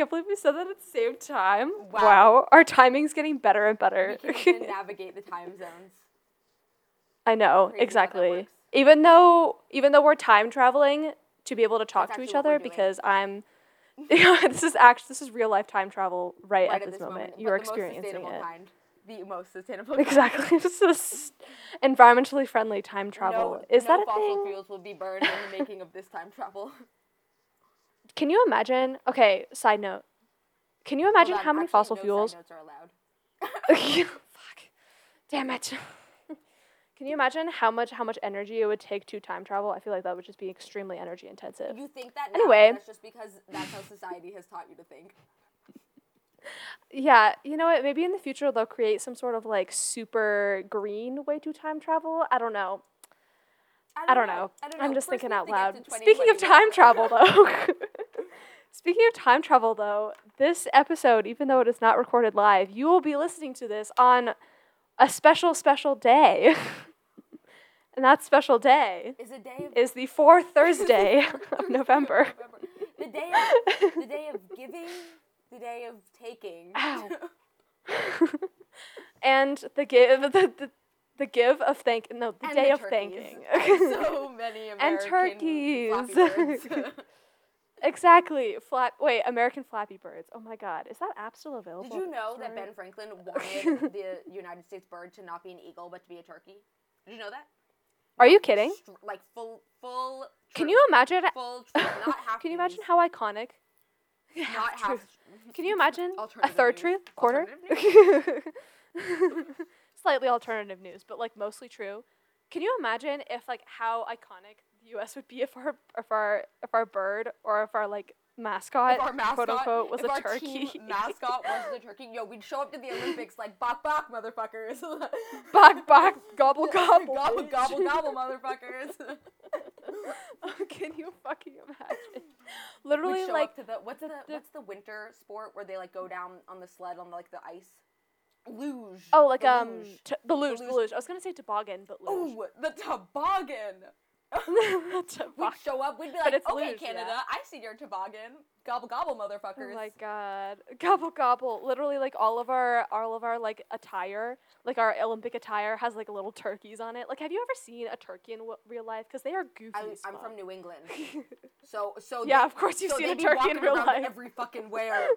can't believe we said that at the same time. Wow. Wow. Our timing's getting better and better. We can't navigate the time zones. I know, Crazy exactly. Even though even though we're time traveling to be able to talk to each other because I'm this is actually this is real life time travel right, Right at this, moment. but You're experiencing it. Kind. The most sustainable. Exactly. this is environmentally friendly time travel. No, is no that a fossil thing? fuels will be burned in the making of this time travel. Can you imagine? Okay, side note. Can you imagine on, how many actually, fossil no side fuels? notes are allowed. Fuck. Damn it. Can you imagine how much how much energy it would take to time travel? I feel like that would just be extremely energy intensive. You think that Anyway. now, that's just because that's how society has taught you to think. Yeah, you know what? Maybe in the future they'll create some sort of like super green way to time travel. I don't know. I don't know. I don't know. I'm just First thinking out have to get loud. Speaking of time travel, though. Speaking of time travel, though, this episode, even though it is not recorded live, you will be listening to this on a special, special day. and that special day is a day of is the fourth Thursday of November. The day of the day of giving, the day of taking. And the give the, the, the give of thank no the And day the of turkeys. thanking. And so many American turkeys. Exactly. Flap wait, American Flappy Birds. Oh my god. Is that app still available? Did you know that Ben Franklin wanted the United States bird to not be an eagle but to be a turkey? Did you know that? Are you kidding? Str- like full full. Can you imagine full truth, not half? Can you imagine how iconic? not Half half? Can you imagine a third news. truth? Quarter? Alternative Slightly alternative news, but like mostly true. Can you imagine if like how iconic US would be if our if our if our bird or if our like mascot, If our mascot, quote unquote was if a our turkey? team mascot was the turkey, yo, we'd show up to the Olympics like bok bok motherfuckers. Bok bok gobble gobble. gobble gobble gobble motherfuckers. Can you fucking imagine? Literally like the what's the, what's the winter sport where they like go down on the sled on like the ice? Luge. oh like The um luge. t- the luge, the luge. luge. I was gonna say toboggan, but luge. Oh, the toboggan. We'd show up. We'd be like, "Okay, luge, Canada, yeah. I see your toboggan. Gobble gobble, motherfuckers." Oh my god. Gobble gobble. Literally like all of our all of our like attire, like our Olympic attire has like little turkeys on it. Like have you ever seen a turkey in w- real life cuz they are goofy I, as I'm from New England, so so Yeah, they- of course you've so seen a turkey in real life. Every fucking where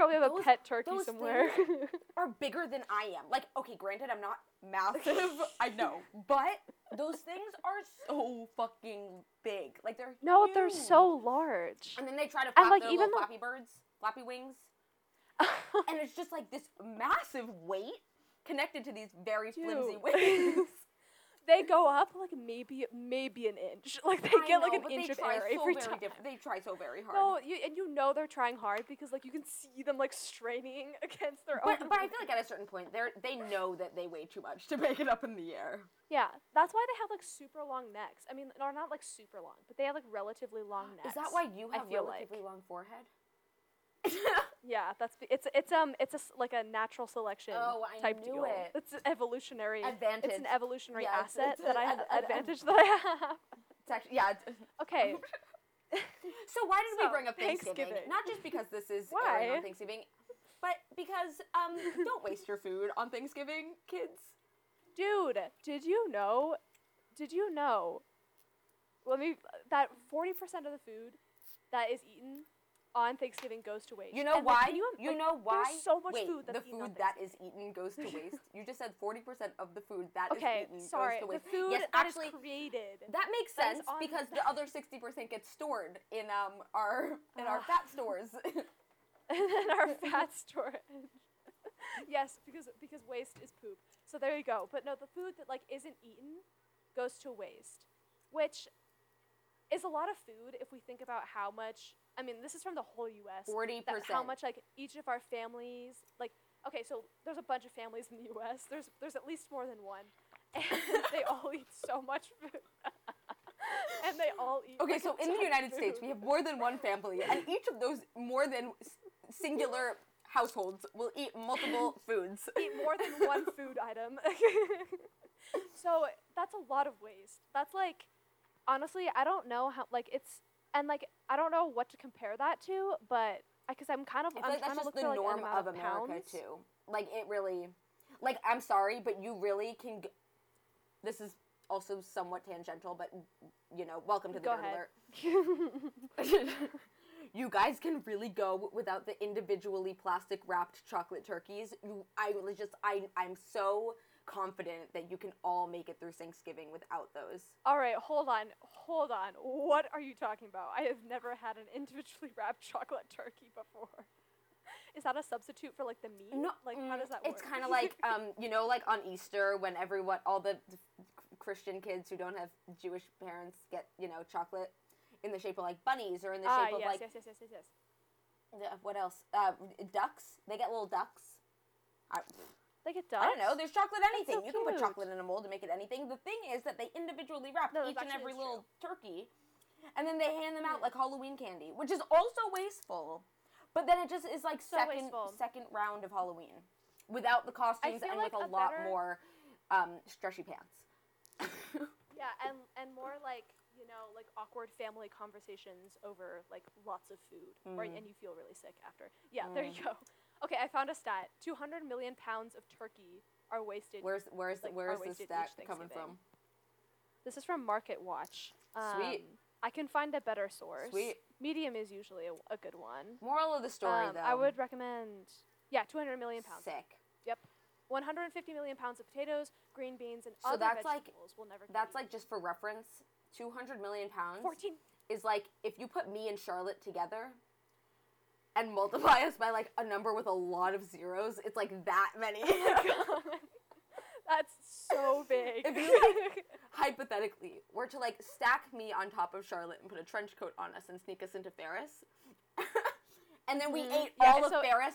probably have a pet turkey those somewhere. are bigger than I am. Like, okay, granted, I'm not massive. I know, but those things are so fucking big. Like they're no, they're so large. And then they try to flap like, their even little the- flappy birds, flappy wings, and it's just like this massive weight connected to these very flimsy wings. They go up like maybe maybe an inch. Like they I get like an inch of air so every time. diff- they try so very hard. No, you and you know they're trying hard because like you can see them like straining against their but own. but I feel like at a certain point, they are they know that they weigh too much to make it up in the air. Yeah, that's why they have like super long necks. I mean, or not like super long, but they have like relatively long necks. Is that why you have relatively like. long forehead? Yeah, that's it's it's um it's a like a natural selection Oh, I type knew deal. it. It's an evolutionary It's an evolutionary Yeah, asset it's that a- I have ad- advantage that I have. It's actually yeah. Okay. So why did we bring up Thanksgiving? Thanksgiving. Not just because this is airing on Thanksgiving, but because um don't waste your food on Thanksgiving, kids. Dude, did you know? Did you know? Let me that forty percent of the food that is eaten on Thanksgiving goes to waste. You know And, why? can you you, like, know why? There's so much Wait, food that's the food that is eaten goes to waste. You just said forty percent of the food that is Okay, eaten sorry. goes to waste. The food yes, that is actually, created. that makes that is sense because the other sixty percent gets stored in um our in our Ah. fat stores. and then our fat storage. yes, because because waste is poop. So there you go. But no, the food that like isn't eaten goes to waste, which is a lot of food if we think about how much. I mean, this is from the whole U.S. Forty that how much like each of our families like. Okay, so there's a bunch of families in the U.S. There's there's at least more than one, and they all eat so much food. and they all eat. Okay, like, so in the United States, we have more than one family, and each of those more than singular households will eat multiple foods. eat more than one food item. so that's a lot of waste. That's like, honestly, I don't know how, like, it's, and like, I don't know what to compare that to, but I because I'm kind of I'm like that's just the for norm of America too. Like it really, like I'm sorry, but you really can. G- this is also somewhat tangential, but you know, welcome to the Go alert. you guys can really go without the individually plastic wrapped chocolate turkeys. You, I was just, I, I'm so confident that you can all make it through Thanksgiving without those. All right, hold on, hold on. What are you talking about? I have never had an individually wrapped chocolate turkey before. Is that a substitute for like the meat? No, like how does that work? It's kind of like, um, you know, like on Easter when everyone, all the Christian kids who don't have Jewish parents get, you know, chocolate in the shape of like bunnies or in the ah, shape of like yes, yes, yes, yes, yes. the- what else? Uh, ducks. They get little ducks. I, Like it does. I don't know. There's chocolate so anything. you can put chocolate in a mold to make it anything. The thing is that they individually wrap No, each and every true. little turkey, and then they hand them out Hmm. like Halloween candy, which is also wasteful. But then it just is like So second wasteful. second round of Halloween, without the costumes and like with a, a lot better- more um, stretchy pants. Yeah, and and more like you know like awkward family conversations over like lots of food, or Mm. and you feel really sick after. Yeah, there you go. Okay, I found a stat: 200 million pounds of turkey are wasted. where's where's like, where's the stat coming from? This is from Market Watch. Sweet. Um, I can find a better source. Sweet. Medium is usually a, a good one. Moral of the story, Um, though. I would recommend. Yeah, 200 million pounds. Sick. Yep. 150 million pounds of potatoes, green beans, and So other that's like- vegetables will never. That's like just for reference. Two hundred million pounds 14. is like if you put me and Charlotte together and multiply us by like a number with a lot of zeros, it's like that many. That's so big. If you, like- Hypothetically, were to like stack me on top of Charlotte and put a trench coat on us and sneak us into Ferris, and then we Mhm. ate Yeah, all of so- Ferris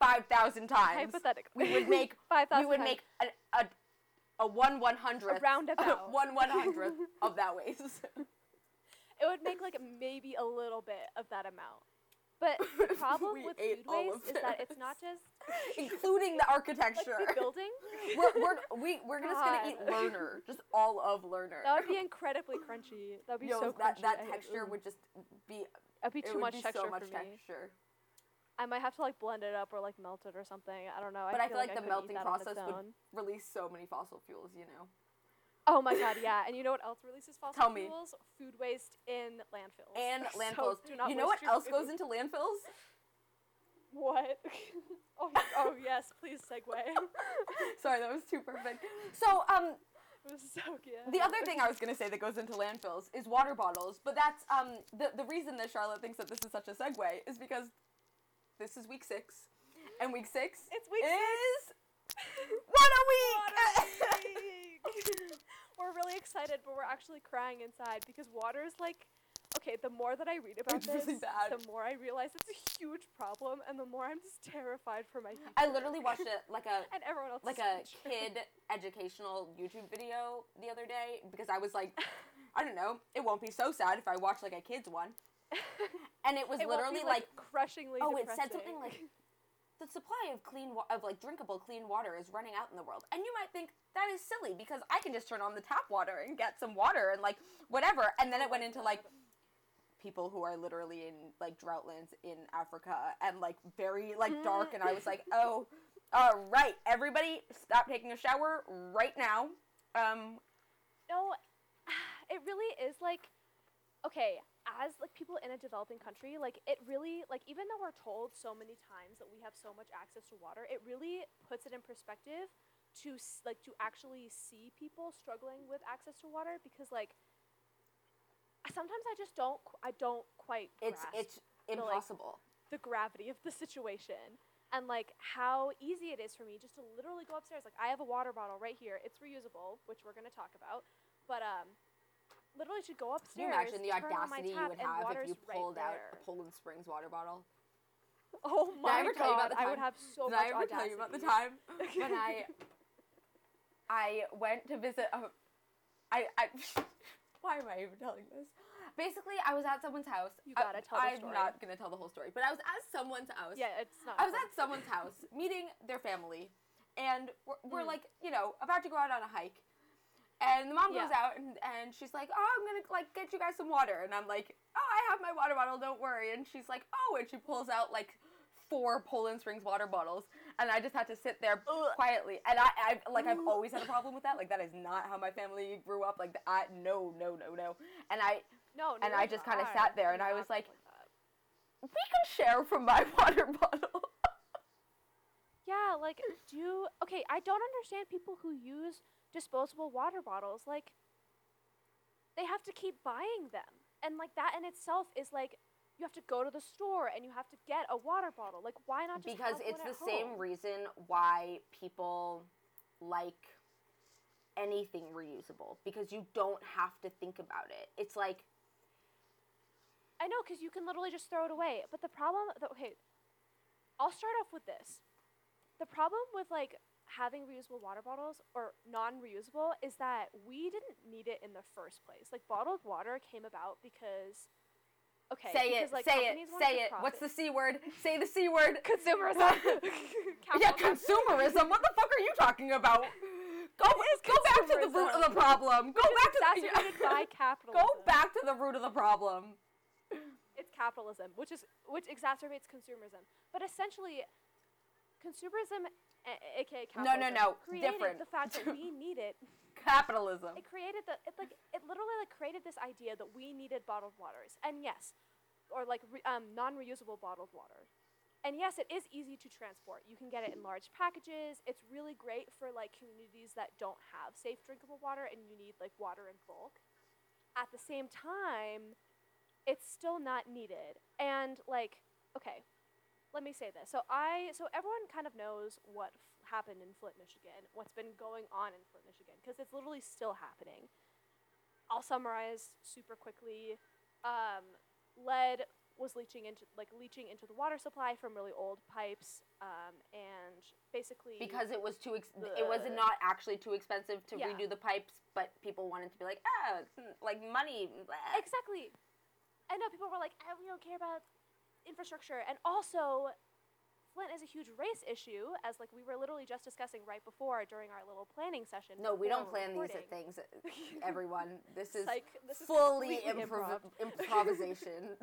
five thousand times, hypothetically, we would make five thousand. we would make a, a, a one one hundredth, roundabout. one one hundredth of that waste. It would make like maybe a little bit of that amount. But the problem with food waste is that it's not just including the like architecture. the building. we're, we're, we, we're just gonna eat. Lerner, just all of Lerner. That would be incredibly crunchy. That would be Yo, so that, crunchy. that texture would just be, That'd be too would much be texture so much for me. texture. I might have to like blend it up or like melt it or something. I don't know. But I feel like I the couldn't eat melting that on its process would- Release so many fossil fuels, you know. Oh my god, yeah. And you know what else releases fossil Tell me. fuels? Food waste in landfills. And So landfills. do not you know what waste your else goes food. into landfills? What? oh, y- oh yes, please segue. Sorry, that was too perfect. So, um, it was so good. the other thing I was gonna say that goes into landfills is water bottles, but that's um the the reason that Charlotte thinks that this is such a segue is because this is week six, and week six It's week is six. what a week! What a week! we're really excited, but we're actually crying inside because water is like. Okay, the more that I read about this, really the more I realize it's a huge problem, and the more I'm just terrified for my future. I literally watched it like a and everyone else like a kid educational YouTube video the other day because I was like, I don't know, it won't be so sad if I watch like a kids one. And it was It literally like, crushingly. oh, it said something like the supply of clean wa- of like drinkable clean water is running out in the world. And you might think that is silly because I can just turn on the tap water and get some water and like whatever. And then it went into like people who are literally in like droughlands in Africa and like very like dark and I was like, "Oh, all right, everybody stop taking a shower right now." Um No, it really is like, okay, as like people in a developing country, like it really like even though we're told so many times that we have so much access to water, it really puts it in perspective to like to actually see people struggling with access to water because like sometimes I just don't I don't quite it's it's the, like, impossible. the gravity of the situation and like how easy it is for me just to literally go upstairs. Like i have a water bottle right here. It's reusable which we're going to talk about. But um literally should go Can upstairs you imagine the turn on my audacity you would have if you right pulled out there. a Poland Springs water bottle? oh I my ever tell you about god the i would have so Did much I ever audacity tell you about the time when I I went to visit a I I why am I even telling this? Basically, I was at someone's house. You gotta tell the I'm story. not gonna tell the whole story, but I was at someone's house. yeah it's not I was at someone's house meeting their family, and we're, we're Mm. like, you know, about to go out on a hike. And the mom goes out and, and she's like, "Oh, I'm gonna like get you guys some water." And I'm like, "Oh, I have my water bottle. Don't worry." And she's like, "Oh," and she pulls out like four Poland Springs water bottles, and I just had to sit there Ugh. quietly. And I, I like I've always had a problem with that. Like that is not how my family grew up. Like I no no no no. And I No, no And I just kinda sat there and I was like- we can share from my water bottle. Yeah, like do okay, I don't understand people who use disposable water bottles. Like they have to keep buying them. And like that in itself is like you have to go to the store and you have to get a water bottle. Like why not just because it's the at same reason why people like anything reusable because you don't have to think about it. It's like I know cuz you can literally just throw it away. But the problem the, okay, I'll start off with this. The problem with like having reusable water bottles or non-reusable is that we didn't need it in the first place. Like bottled water came about because okay, say because, it, like, say it, say it. What's the c word? Say the c word. consumerism? yeah, consumerism. What the fuck are you talking about? Go, go back to the root of the problem. Go back to the by capitalism. Go back to the root of the problem. It's capitalism, which is which exacerbates consumerism. But essentially, consumerism, a- aka No, no, no, created different. the fact that we need it. Capitalism. It created the it like it literally like created this idea that we needed bottled waters, and yes, or like re, um, non-reusable bottled water. And yes, it is easy to transport. You can get it in large packages. It's really great for like communities that don't have safe drinkable water and you need like water in bulk. At the same time, it's still not needed. And like, okay, let me say this. So I so everyone kind of knows what f- happened in Flint, Michigan, what's been going on in Flint, Michigan, because it's literally still happening. I'll summarize super quickly. Um, lead was leaching into like leaching into the water supply from really old pipes, um, and basically Because it was too, ex- it was not actually too expensive to Yeah. redo the pipes, but people wanted to be like, ah, it's like money. blah." Exactly. I know people were like, eh, we don't care about infrastructure. And also, Flint is a huge race issue, as like we were literally just discussing right before during our little planning session. No, we don't plan these things. Everyone, this is this is fully improv- improv. improvisation.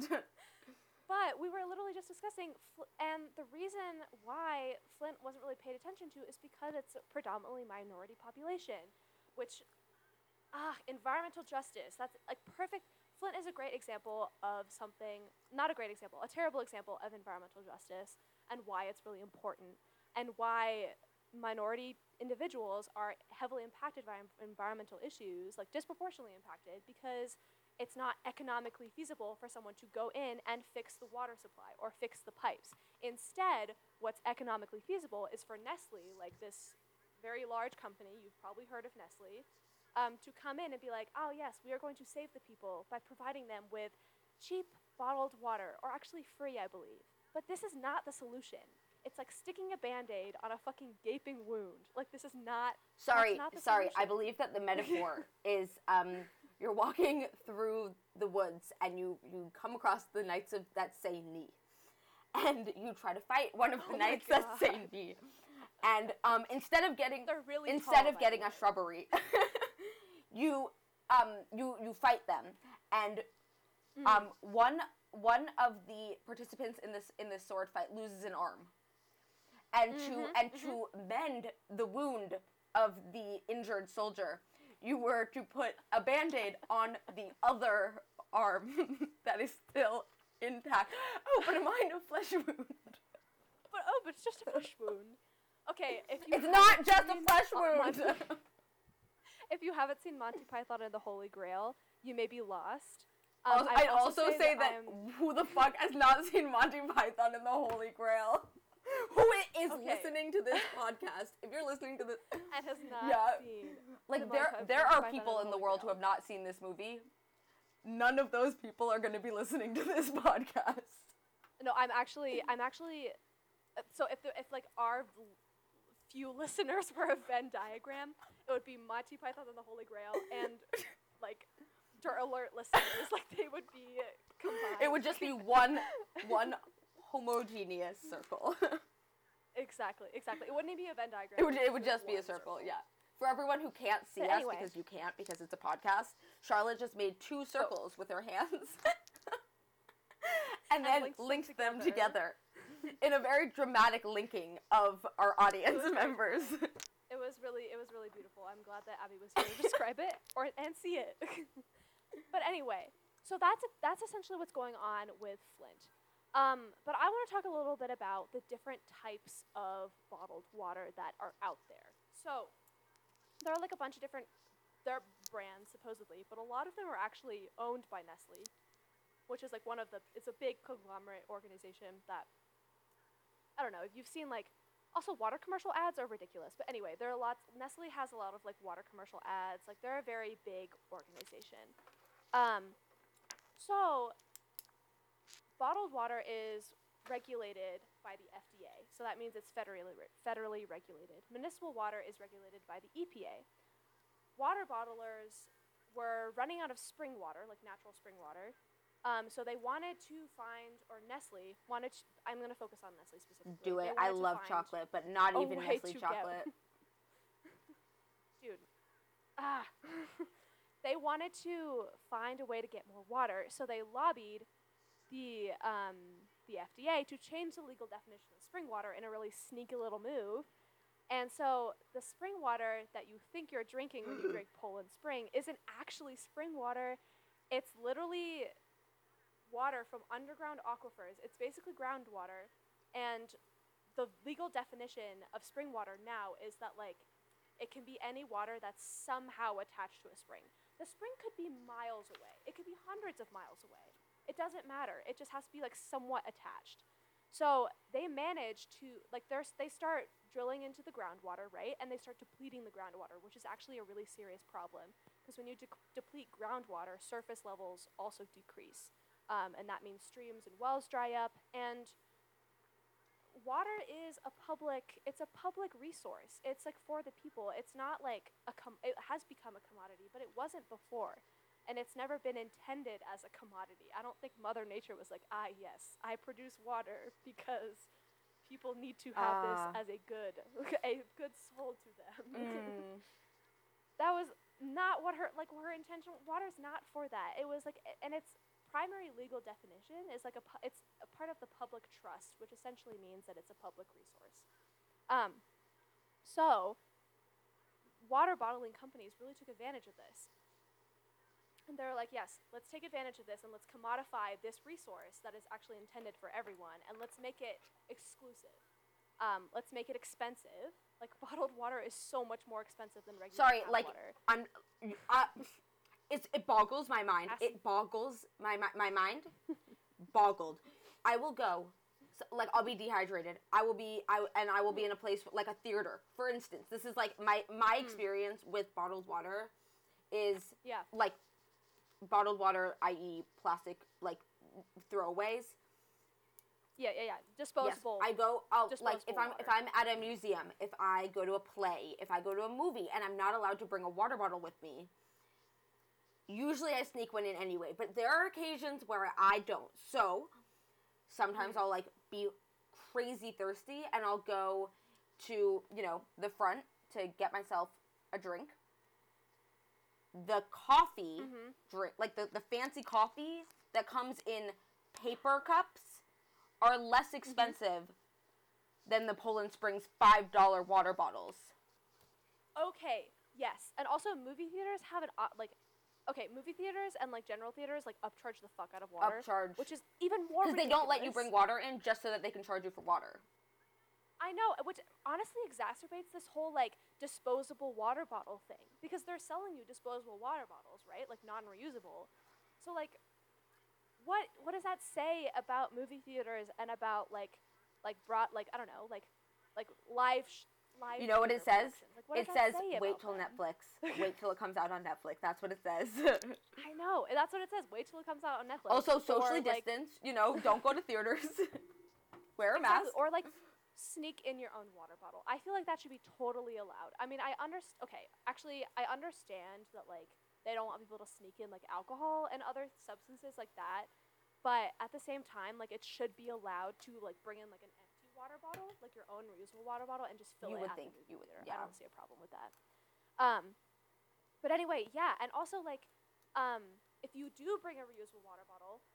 But we were literally just discussing, Fl- and the reason why Flint wasn't really paid attention to is because it's a predominantly minority population, which, ah, environmental justice. That's like perfect. Flint is a great example of something, not a great example, a terrible example of environmental justice and why it's really important and why minority individuals are heavily impacted by environmental issues, like disproportionately impacted, because it's not economically feasible for someone to go in and fix the water supply or fix the pipes. Instead, what's economically feasible is for Nestle, like this very large company, you've probably heard of Nestle, um, to come in and be like, oh, yes, we are going to save the people by providing them with cheap bottled water, or actually free, I believe. But this is not the solution. It's like sticking a band aid on a fucking gaping wound. Like, this is not. sorry, not sorry. I believe that the metaphor is um, you're walking through the woods and you you come across the knights of that say Ni, and you try to fight one of the Oh knights that say Ni, and um, instead of getting They're really instead tall, of getting the a shrubbery, you um you you fight them, and Mm. um one one of the participants in this in this sword fight loses an arm, and to Mhm, and to mend the wound of the injured soldier, you were to put a band-aid on the other arm that is still intact. Oh, but mine a flesh wound. But oh, but it's just a flesh wound. Okay, if you It's not just a flesh uh, wound. If you haven't seen Monty Python and the Holy Grail, you may be lost. Um, Also, I'd also say that, I'm- who the fuck has not seen Monty Python and the Holy Grail? who is Okay. listening to this podcast? If you're listening to this, and has not Yeah. seen. like The there Monty- there are Python people in the world who have not seen this movie. None of those people are going to be listening to this podcast. No, I'm actually, I'm actually. uh, So if the, if like our few listeners were a Venn diagram, it would be Monty Python and the Holy Grail, and like Dirt Alert listeners, like they would be combined. It would just be one one homogeneous circle. exactly, exactly. It wouldn't even be a Venn diagram. it would it'd just be a one circle, yeah. For everyone who can't see But us anyway. because you can't because it's a podcast, Charlotte just made two circles with her hands. and then linked linked, them them together in a very dramatic linking of our audience members. It was really it was really beautiful. I'm glad that Abi was here to describe it or and see it. but anyway, so that's that's essentially what's going on with Flint. Um, but I want to talk a little bit about the different types of bottled water that are out there. So there are like a bunch of different there are brands supposedly, but a lot of them are actually owned by Nestle, which is like one of the it's a big conglomerate organization that I don't know if you've seen like also water commercial ads are ridiculous but anyway there are lots nestle has a lot of like water commercial ads like they're a very big organization. Um, so bottled water is regulated by the fda so that means it's federally, re- federally regulated. Municipal water is regulated by the epa water bottlers were running out of spring water like natural spring water um, so they wanted to find, or Nestle wanted. To, I'm going to focus on Nestle specifically. Do it. I love chocolate, but not even Nestle get- chocolate. dude. Ah. they wanted to find a way to get more water, so they lobbied the um, the FDA to change the legal definition of spring water in a really sneaky little move. And so the spring water that you think you're drinking when you drink Poland Spring isn't actually spring water. It's literally water from underground aquifers. It's basically groundwater. And the legal definition of spring water now is that like it can be any water that's somehow attached to a spring. The spring could be miles away. It could be hundreds of miles away. It doesn't matter. It just has to be like somewhat attached. So they manage to like they start drilling into the groundwater, right? And they start depleting the groundwater, which is actually a really serious problem because when you de- deplete groundwater, surface levels also decrease. Um, and that means streams and wells dry up. And water is a public it's a public resource. It's like for the people. It's not like a com- it has become a commodity but it wasn't before. And it's never been intended as a commodity. I don't think mother nature was like ah yes i produce water because people need to have Ah. this as a good a good soul to them. Mm. that was not what her like her intention water's not for that. It was like and its primary legal definition is like a pu- it's a part of the public trust which essentially means that it's a public resource um, so water bottling companies really took advantage of this and they're like yes let's take advantage of this and let's commodify this resource that is actually intended for everyone and let's make it exclusive um, let's make it expensive like bottled water is so much more expensive than regular Sorry, like water. I'm. Uh, it's it boggles my mind. Ask- It boggles my my, my mind. boggled. I will go. So, like I'll be dehydrated. I will be. I and I will be in a place like a theater, for instance. This is like my my Hmm. experience with bottled water, is yeah like bottled water, i.e., plastic like throwaways. yeah yeah yeah disposable Yes, I go out like if I'm if. I'm at a museum, if I go to a play, if I go to a movie, and I'm not allowed to bring a water bottle with me. Usually I sneak one in anyway, but there are occasions where I don't. So sometimes Mm. I'll like be crazy thirsty and I'll go to, you know, the front to get myself a drink. The coffee Mhm. drink, like the, the fancy coffee that comes in paper cups, are less Mm-hmm. expensive than the Poland Springs $5 water bottles. okay yes and also movie theaters have an like okay movie theaters and like general theaters like upcharge the fuck out of water Upcharge. which is even more Because they don't let you bring water in just so that they can charge you for water. I know, which honestly exacerbates this whole like disposable water bottle thing because they're selling you disposable water bottles, right? Like non-reusable. So like what what does that say about movie theaters and about like like brought like I don't know, like like live sh- live You know what it says? Like, what it says, say wait till them? Netflix. wait till it comes out on Netflix. That's what it says. I know. That's what it says. Wait till it comes out on Netflix. also, Or, socially like, distanced. You know, don't go to theaters. Wear a Exactly, mask. Or like sneak in your own water bottle. I feel like that should be totally allowed. I mean, I understand. Okay, actually, I understand that like they don't want people to sneak in like alcohol and other substances like that. But at the same time, like it should be allowed to like bring in like an water bottle, like your own reusable water bottle, and just fill You it would think, you would- theater. yeah. I don't see a problem with that. Um, but anyway, yeah, and also like, um, if you do bring a reusable water bottle,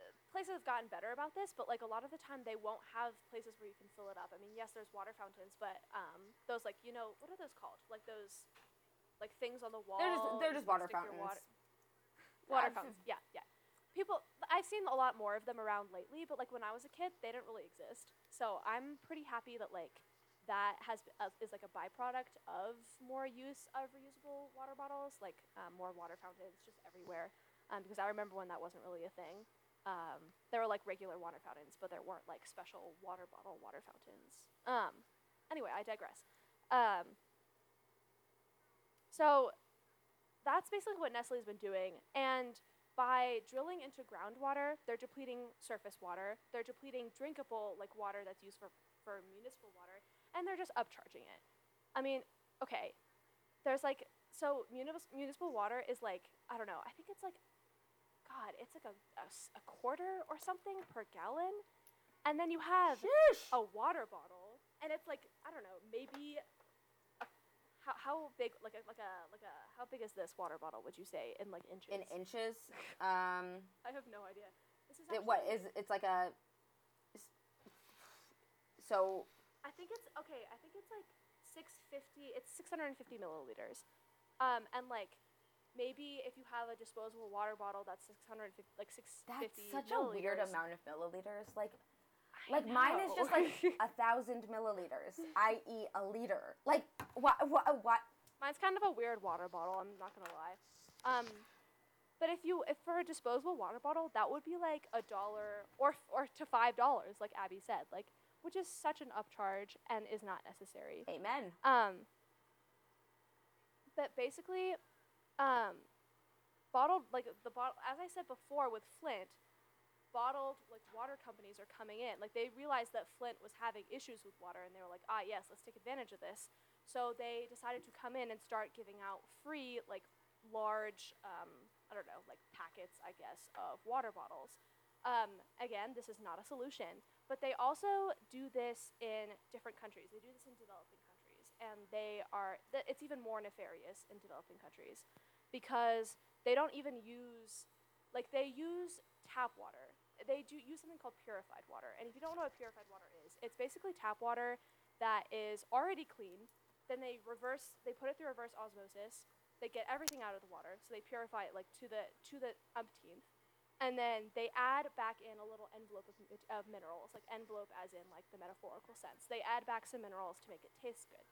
uh, places have gotten better about this, but like a lot of the time they won't have places where you can fill it up. I mean, yes, there's water fountains, but um, those like you know what are those called? Like those, like things on the wall. They're just they're just water fountains. Water, water fountains. Yeah, yeah. People, I've seen a lot more of them around lately, but like when I was a kid, they didn't really exist. So I'm pretty happy that like that has uh, is like a byproduct of more use of reusable water bottles, like um, more water fountains just everywhere. Um, because I remember when that wasn't really a thing. Um, there were like regular water fountains, but there weren't like special water bottle water fountains. Um, anyway, I digress. Um, so that's basically what Nestle's been doing, and by drilling into groundwater, they're depleting surface water. They're depleting drinkable like water that's used for, for municipal water, and they're just upcharging it. I mean, okay, there's like so municipal municipal water is like I don't know. I think it's like, God, it's like a a quarter or something per gallon, and then you have Sheesh. a water bottle, and it's like I don't know, maybe. How, how big like a like a like a how big is this water bottle? Would you say in like inches? in inches. Um, I have no idea. This is it, what is it's like a. So I think it's okay. I think it's like six fifty. It's six hundred and fifty milliliters, um, and like maybe if you have a disposable water bottle that's six hundred fifty, like six that's fifty. such a weird amount of milliliters. Like I like mine is just like a thousand milliliters, i.e., a liter. Like what? What? What? Mine's kind of a weird water bottle. I'm not gonna lie. Um, but if you if for a disposable water bottle, that would be like a dollar or or to five dollars, like Abi said, like which is such an upcharge and is not necessary. Amen. Um, but basically, um, bottled like the bottle. As I said before, with Flint, bottled like water companies are coming in. Like they realized that Flint was having issues with water, and they were like, ah, yes, let's take advantage of this. So they decided to come in and start giving out free like large, um, I don't know, like packets, I guess, of water bottles. Um, again, this is not a solution, but they also do this in different countries. They do this in developing countries, and they are. Th- it's even more nefarious in developing countries because they don't even use, like they use tap water. They do use something called purified water, and if you don't know what purified water is, it's basically tap water that is already clean. Then they reverse. They put it through reverse osmosis. They get everything out of the water, so they purify it like to the to the umpteenth and then they add back in a little envelope of, of minerals, like envelope as in like the metaphorical sense. They add back some minerals to make it taste good.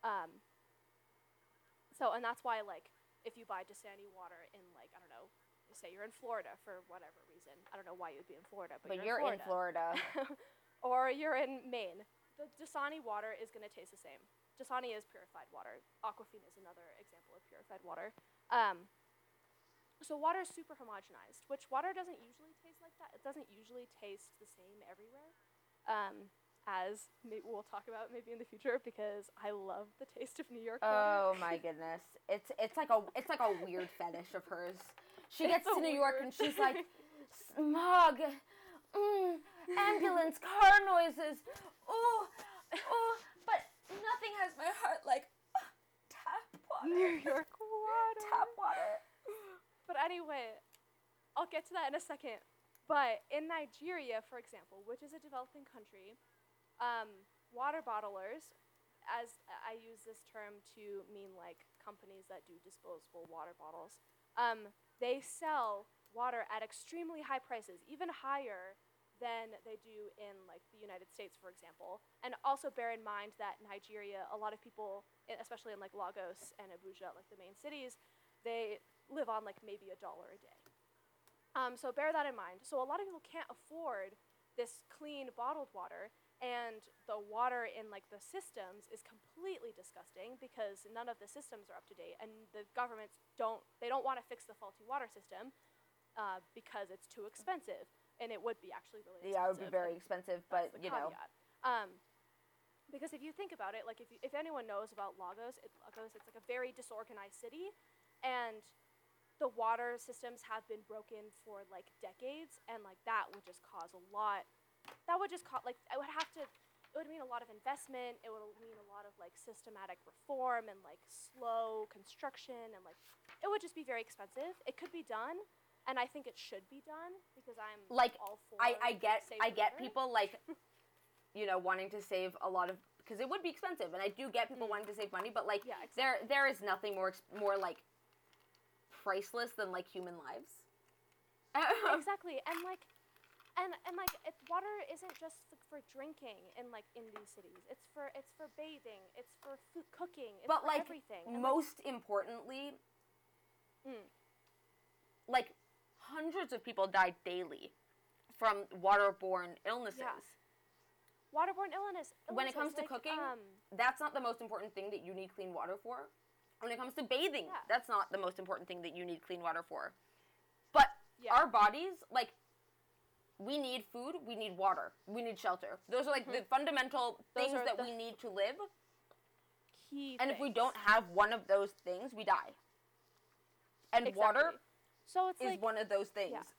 Um, so, and that's why like if you buy Dasani water in like I don't know, say you're in Florida for whatever reason, I don't know why you'd be in Florida, but, But you're in Florida. or you're in Maine. The Dasani water is going to taste the same. Dasani is purified water. Aquafina is another example of purified water. Um, so water is super homogenized, which water doesn't usually taste like that. It doesn't usually taste the same everywhere. Um, as we'll talk about maybe in the future because I love the taste of New York water. Oh my goodness. It's it's like a it's like a weird fetish of hers. She gets to New York weird- and she's like, smog, mm, ambulance, car noises. Oh, oh, but nothing has my heart like ah, tap water. New York water. Tap water. But anyway, I'll get to that in a second. But in Nigeria, for example, which is a developing country, um, water bottlers, as I use this term to mean like companies that do disposable water bottles, um, they sell water at extremely high prices, even higher than they do in like the United States, for example. And also bear in mind that Nigeria, a lot of people, especially in like Lagos and Abuja, like the main cities, they live on like maybe a dollar a day. Um, so bear that in mind. So a lot of people can't afford this clean bottled water, and the water in like the systems is completely disgusting because none of the systems are up to date, and the governments don't they don't want to fix the faulty water system uh, because it's too expensive, and it would be actually really expensive. Yeah, it would be very expensive, but you know. Um, because if you think about it, like if, you, if anyone knows about Lagos, it, Lagos, it's like a very disorganized city, and the water systems have been broken for like decades, and like that would just cause a lot. That would just cause like I would have to. it would mean a lot of investment. It would mean a lot of like systematic reform and like slow construction and like it would just be very expensive. It could be done, and I think it should be done because I'm Like, all for. I, I get I get people like you know wanting to save a lot of because it would be expensive and I do get people Mm. wanting to save money but like Yeah, there there is nothing more more like priceless than like human lives. exactly, and like. And, and like it, water isn't just for drinking in like in these cities. It's for it's for bathing. It's for food cooking. It's But, for like, everything. And, like, Most importantly, Mm. like hundreds of people die daily from waterborne illnesses. waterborne illness. When it comes to like, cooking, um, That's not the most important thing that you need clean water for. When it comes to bathing, Yeah. that's not the most important thing that you need clean water for. But yeah, our bodies, like, we need food, we need water, we need shelter. Those are like the fundamental Mm-hmm. Those things that we need to live. key. And if we don't have one of those things, we die. And Exactly. water so it's is like one of those things.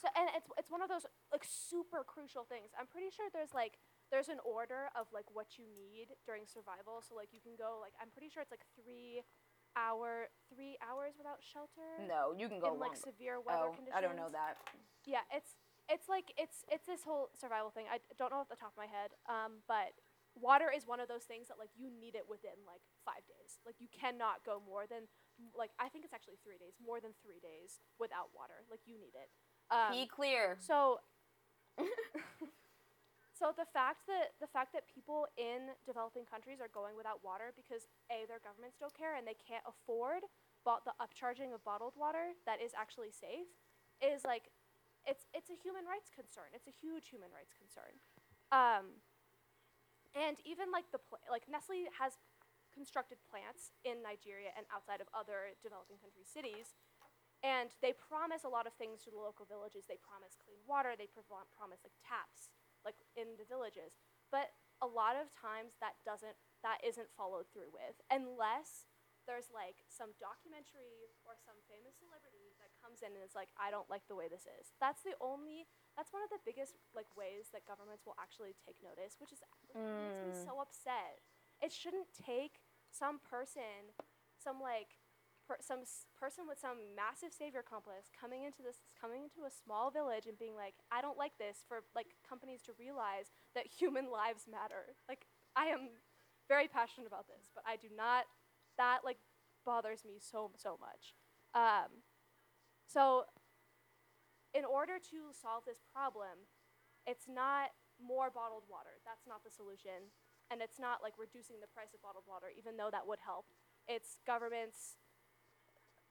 so, and it's it's one of those like super crucial things. I'm pretty sure there's like there's an order of like what you need during survival. So like you can go like I'm pretty sure it's like three hour three hours without shelter no, you can go in like severe weather Oh, conditions. I don't know that. Yeah, it's it's like it's it's this whole survival thing. I don't know off the top of my head, um, but water is one of those things that like you need it within like five days. Like you cannot go more than like I think it's actually three days, more than three days without water. Like you need it. Um, Be clear. so, so the fact that the fact that people in developing countries are going without water because a their governments don't care and they can't afford bought the upcharging of bottled water that is actually safe is like it's it's a human rights concern. It's a huge human rights concern. Um, and even like the pl- like Nestle has constructed plants in Nigeria and outside of other developing country cities and they promise a lot of things to the local villages. They promise clean water. They promise like taps, like in the villages. But a lot of times that doesn't, that isn't followed through with, unless there's like some documentary or some famous celebrity that comes in and is like, I don't like the way this is. That's the only. That's one of the biggest like ways that governments will actually take notice, which is which makes me Mm. so upset. It shouldn't take some person, some like per, some s- person with some massive savior complex coming into this coming into a small village and being like i don't like this for like companies to realize that human lives matter. Like i am very passionate about this but i do not that like bothers me so so much. Um, so in order to solve this problem it's not more bottled water. That's not the solution. And it's not like reducing the price of bottled water even though that would help. It's governments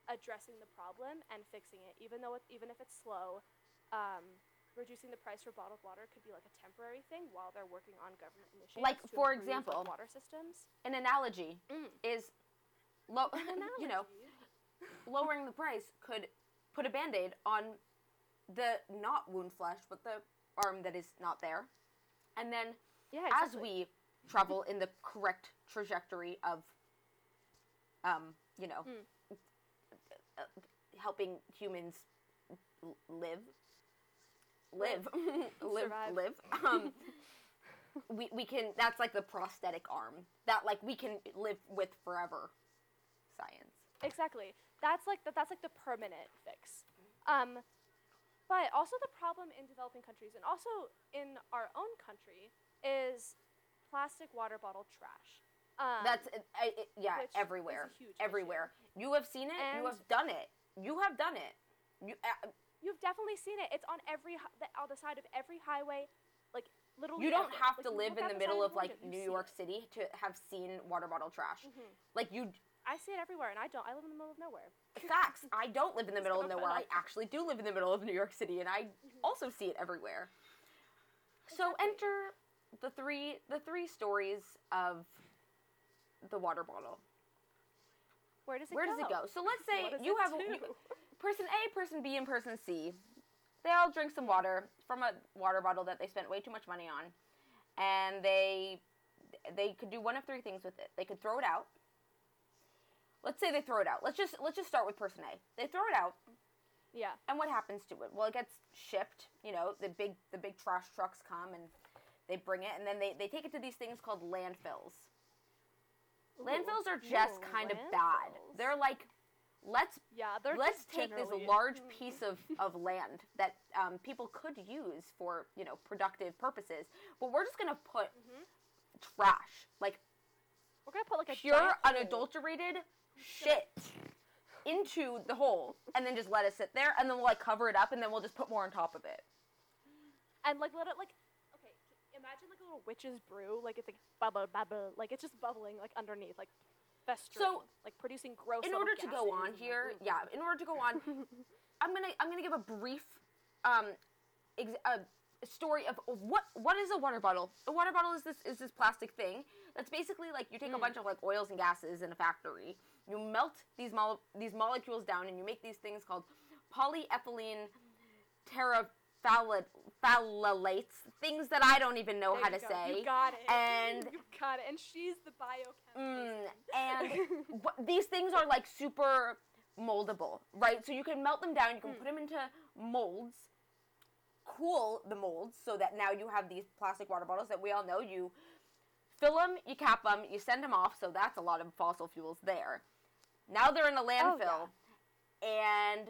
addressing the problem and fixing it, even though it, even if it's slow. Um, reducing the price for bottled water could be like a temporary thing while they're working on government initiatives. Like, to for improve, like, example, water systems. An analogy Mm. is, low, An you know, lowering the price could put a band-aid on the not wound flesh, but the arm that is not there. And then yeah, as we travel in the correct trajectory of, um, you know, Mm. Helping humans live, live, live, Survive. live. Um, we we can. That's like the prosthetic arm that like we can live with forever. Science. Exactly. That's like the, that's like the permanent fix. Um, but also the problem in developing countries and also in our own country is plastic water bottle trash. Um, That's it, yeah, which is a everywhere, everywhere. You have seen it. you have done it. You have done it. You uh, You've definitely seen it. It's on every the, on the side of every highway, like literally. you don't have Like, to live in the middle of like New York it. City to have seen water bottle trash. Mhm. Like you, I see it everywhere, and I don't. I live in the middle of nowhere. facts. I don't live in the middle of nowhere. I actually do live in the middle of New York City, and I also see it everywhere. So enter the three the three stories of the water bottle. Where does it Where go? does it go? So let's say you have you- person A, person B, and person C. They all drink some water from a water bottle that they spent way too much money on, and they they could do one of three things with it. They could throw it out. Let's say they throw it out. Let's just let's just start with person A. They throw it out, yeah. and what happens to it? Well, it gets shipped. You know, the big the big trash trucks come and They bring it and then they, they take it to these things called landfills. Landfills are just Ooh, kind of bad. They're like, let's yeah, they're let's just take this large piece of, of land that um, people could use for you know productive purposes, but we're just gonna put Mhm. trash like We're gonna put like a pure unadulterated shit into the hole and then just let it sit there and then we'll like cover it up and then we'll just put more on top of it. and like let it like okay c- imagine like a witch's brew like it's like bubble bubble like it's just bubbling like underneath like festering like producing gross In order to go on here, yeah, in order to go on, I'm gonna I'm gonna give a brief um ex- a story of what what is a water bottle. A water bottle is this is this plastic thing that's basically like you take a Mm. bunch of like oils and gases in a factory. You melt these mol- these molecules down and you make these things called polyethylene terephthalate things that I don't even know There how to go. say. you got it and- you got it and she's the biochemist Mm, and wh- these things are like super moldable, right? So you can melt them down, you can Mm. put them into molds, cool the molds so that now you have these plastic water bottles that we all know. You fill them, you cap them, you send them off, so that's a lot of fossil fuels there. Now they're in a landfill, and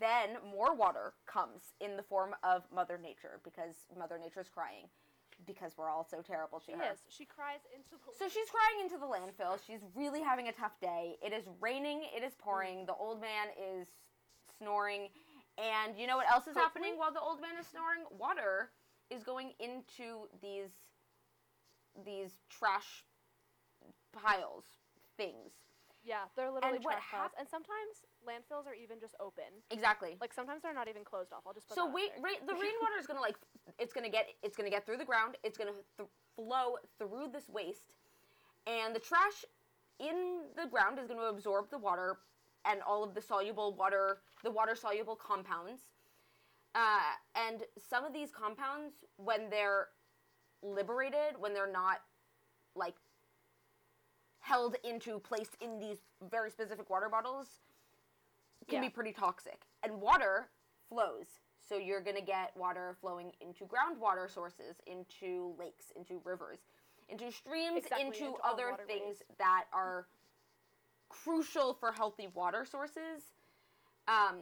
then more water comes in the form of Mother Nature because Mother Nature's crying because we're all so terrible to she her. is she cries into the So she's crying into the landfill. She's really having a tough day. It is raining. It is pouring. The old man is snoring. And you know what else is happening while the old man is snoring? Water is going into these these trash piles things. yeah they're literally And what trash piles hap- and sometimes landfills are even just open Exactly. like sometimes they're not even closed off i'll just put So wait, ra- the rainwater is gonna like, it's gonna get, it's gonna get through the ground. It's gonna th- flow through this waste, and the trash in the ground is gonna absorb the water and all of the soluble water, the water soluble compounds. Uh, and some of these compounds, when they're liberated, when they're not like held into, placed in these very specific water bottles, can Yeah. be pretty toxic. And water flows. So you're going to get water flowing into groundwater sources, into lakes, into rivers, into streams, Exactly, into, into other things that are crucial for healthy water sources. Um,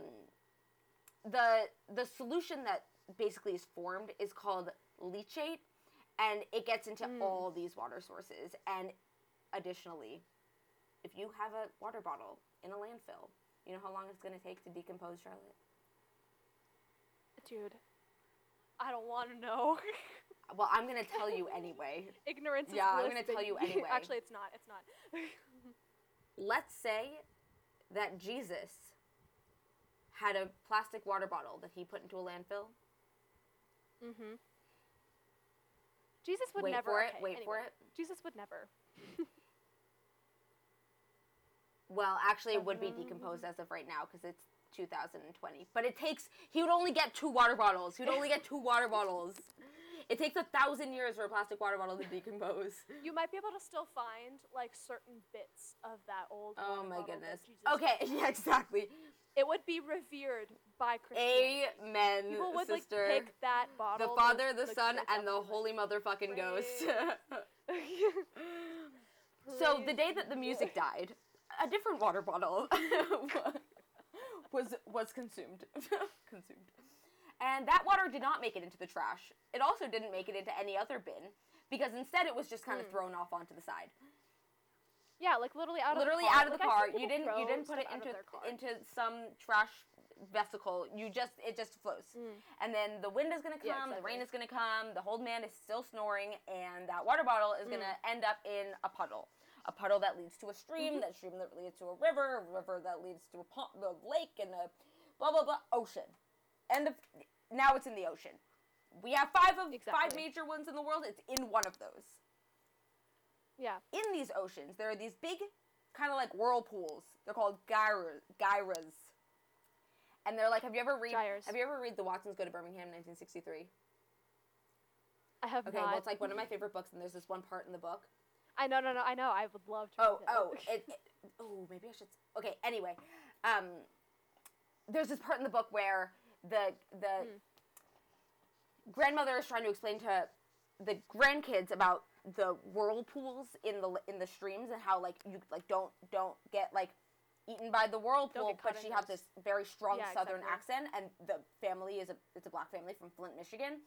the the solution that basically is formed is called leachate, and it gets into Mm. all these water sources. And additionally, if you have a water bottle in a landfill, you know how long it's going to take to decompose, Charlotte? dude i don't want to know Well, I'm going to tell you anyway. ignorance is bliss. Yeah, I'm gonna tell you anyway. actually it's not it's not Let's say that Jesus had a plastic water bottle that he put into a landfill. mm-hmm jesus would Wait never for it, okay, wait for it. jesus would never Well, actually, it would be decomposed as of right now because it's 2020. But it takes, he would only get two water bottles. He would only get two water bottles. It takes a thousand years for a plastic water bottle to decompose. you might be able to still find like certain bits of that old Oh water my bottle that goodness. Jesus Okay, used. yeah, exactly. it would be revered by Christianity. Amen, People would sister. like pick that bottle. the Father, the, the Son, and the stuff Holy Motherfucking Ghost. So the day that the music died, a different water bottle was was consumed. consumed. And that water did not make it into the trash. It also didn't make it into any other bin because instead it was just kind of Hmm. thrown off onto the side. Yeah, like literally out Literally of the car. out of the Like, car. You didn't you didn't put it stuff out of into into some trash vesicle. You just it just flows. Mm. And then the wind is gonna come, Yeah, the rain is gonna come, the old man is still snoring, and that water bottle is gonna Mm. end up in a puddle. A puddle that leads to a stream, Mm-hmm. that stream that leads to a river, a river that leads to a pond, the lake, and a blah blah blah ocean. And the, now it's in the ocean. We have five of five major ones in the world. It's in one of those. Yeah. In these oceans, there are these big, kind of like whirlpools. They're called gyras. gyras. And they're like, have you ever read? Gyres. Have you ever read The Watsons Go to Birmingham, 1963? I have Okay, not. well, it's like one of my favorite books, and there's this one part in the book. I know, no, no, I know. I would love to. Oh, oh, it, it, oh, maybe I should. Okay, anyway, um, there's this part in the book where the the Hmm. grandmother is trying to explain to the grandkids about the whirlpools in the in the streams and how like you like don't don't get like eaten by the whirlpool, but she has this very strong Yeah, southern exactly. accent, and the family is a it's a black family from Flint, Michigan,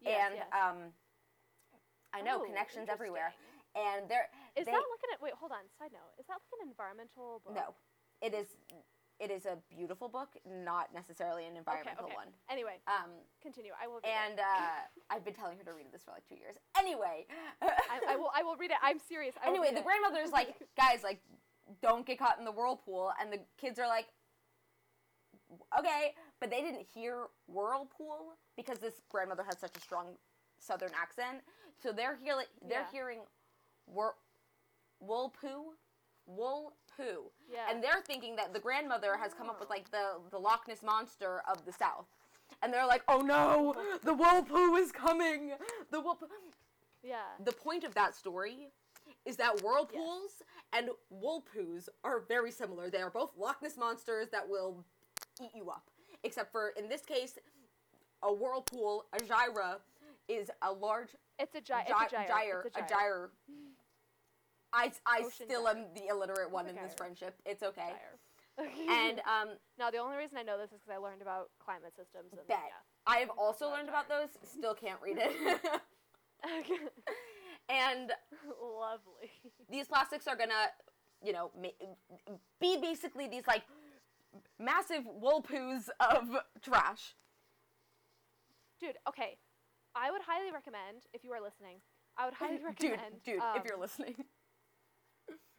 Yes, and yes. um, I know connections everywhere. And there Is they, that like an wait? Hold on. Side note. Is that like an environmental book? no, it is it is a beautiful book, not necessarily an environmental Okay. one. Anyway, Um, continue. I will. Read and it. uh, I've been telling her to read this for like two years. Anyway, I, I will. I will read it. I'm serious. I anyway, the it. grandmother is like, guys, like, don't get caught in the whirlpool, and the kids are like, okay, but they didn't hear whirlpool because this grandmother has such a strong southern accent, so they're hear they're Yeah. hearing whir wool poo, wool poo, Yeah. and they're thinking that the grandmother has come up with like the the Loch Ness monster of the South. And they're like, oh no, the whirlpool is coming. The whirlpool yeah. the point of that story is that whirlpools and woolpoos are very similar. They are both Loch Ness monsters that will eat you up. Except for in this case, a whirlpool, a gyra, is a large It's a gy- It's a gyre. gyre. It's A gyre. I, I Ocean still am the illiterate one in this friendship. It's okay. And um, no, the only reason I know this is because I learned about climate systems. And bet yeah. I have also learned about those. Still can't read it. and Lovely. these plastics are gonna, you know, ma- be basically these like massive woolpoos of trash. Dude, okay. I would highly recommend, if you are listening, I would highly Dude, recommend. dude, um, if you're listening.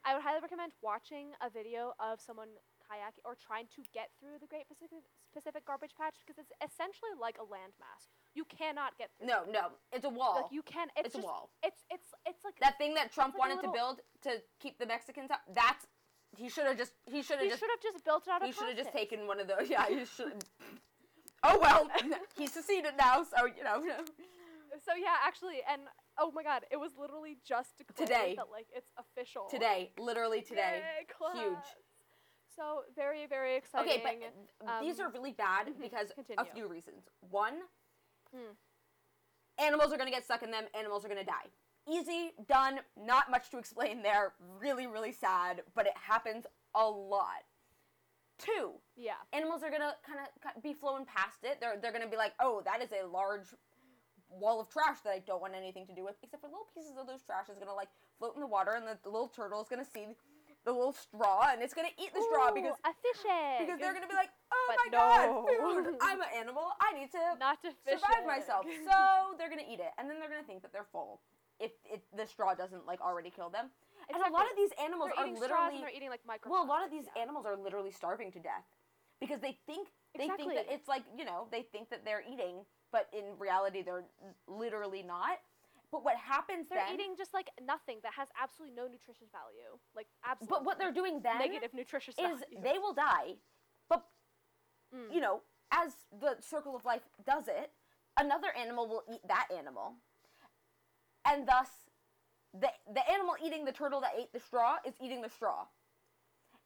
I would highly recommend watching a video of someone kayaking or trying to get through the Great Pacific, Pacific Garbage Patch because it's essentially like a landmass. You cannot get through. No, no, it's a wall. Like you can. It's, It's a wall. It's it's it's like that thing that Trump like wanted to build to keep the Mexicans out. That's he should have just he should have just should have just built it out of he should have just taken one of those. Yeah, he should. oh well, he seceded now, so you know. So yeah, actually, and oh my god, it was literally just declared Today. that like it's official. Today, literally today. Yay, Huge. So very very exciting. Okay, but uh, these um, are really bad mhm, because a few reasons. One, Hmm. animals are gonna get stuck in them. Animals are gonna die. Easy, done. Not much to explain there. Really, really sad, but it happens a lot. Two, yeah. animals are gonna kind of be flowing past it. They're they're gonna be like, oh, that is a large wall of trash that I don't want anything to do with. Except for little pieces of those trash is gonna like float in the water, and the, the little turtle is gonna see the little straw, and it's gonna eat the straw because a fish egg. because they're gonna be like, oh But my god, food! I'm an animal. I need to not to survive egg. myself. So they're gonna eat it, and then they're gonna think that they're full if it, the straw doesn't like already kill them. And a lot of these animals they're are literally they're eating like micro. well, a lot of these animals are literally starving to death because they think they think that it's like you know they think that they're eating, but in reality they're literally not. But what happens They're then? eating just like nothing that has absolutely no nutritious value. Like absolutely. but what they're doing then negative nutritious is value. they will die, but Mm. you know, as the circle of life does it, another animal will eat that animal. And thus, the, the animal eating the turtle that ate the straw is eating the straw.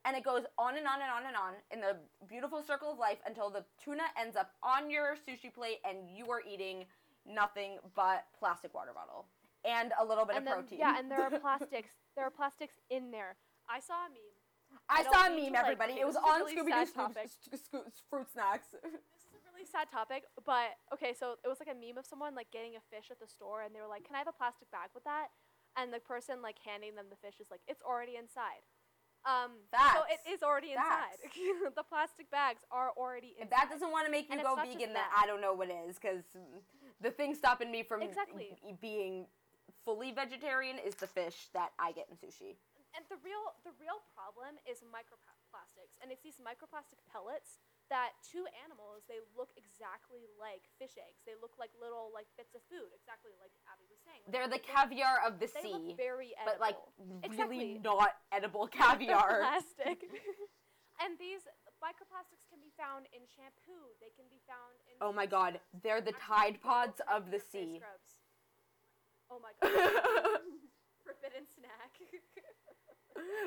And it goes on and on and on and on in the beautiful circle of life until the tuna ends up on your sushi plate and you are eating nothing but plastic water bottle and a little bit and of then, protein. Yeah, and there are plastics. there are plastics in there. I saw a meme. I, I saw a meme, to, like, everybody. it was on really Scooby Doo fruit snacks. This is a really sad topic, but okay, so it was like a meme of someone like getting a fish at the store, and they were like, "Can I have a plastic bag with that?" And the person like handing them the fish is like, "It's already inside." Um, so it is already inside. The plastic bags are already inside. If that doesn't want to make you And go vegan, then. I don't know what is. Because the thing stopping me from Exactly. being fully vegetarian is the fish that I get in sushi. and the real the real problem is microplastics, and it's these microplastic pellets that to animals they look exactly like fish eggs. They look like little like bits of food, exactly like Abi was saying. Like, They're the look- caviar of the They look sea, very edible. but like Exactly. really not edible caviar. plastic. and these microplastics can be found in shampoo. They can be found in. oh my god, they're the Tide Pods of the sea. scrubs. Oh my god. Forbidden snack.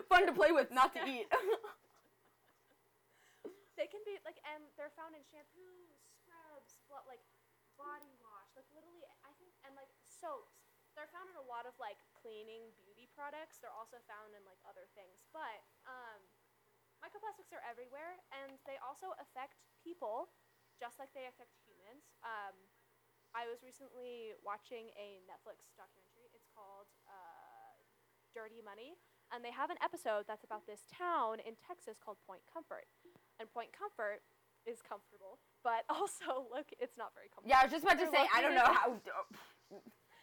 Fun to play with, not to eat. They can be like, and they're found in shampoo, scrubs, like body wash, like literally, I think, and like soaps. they're found in a lot of like cleaning beauty products. They're also found in like other things. But um, microplastics are everywhere, and they also affect people, just like they affect humans. Um, I was recently watching a Netflix documentary. It's called uh, Dirty Money, and they have an episode that's about this town in Texas called Point Comfort. And Point Comfort is comfortable, but also look, it's not very comfortable. Yeah, I was just about to They're say, I don't know how.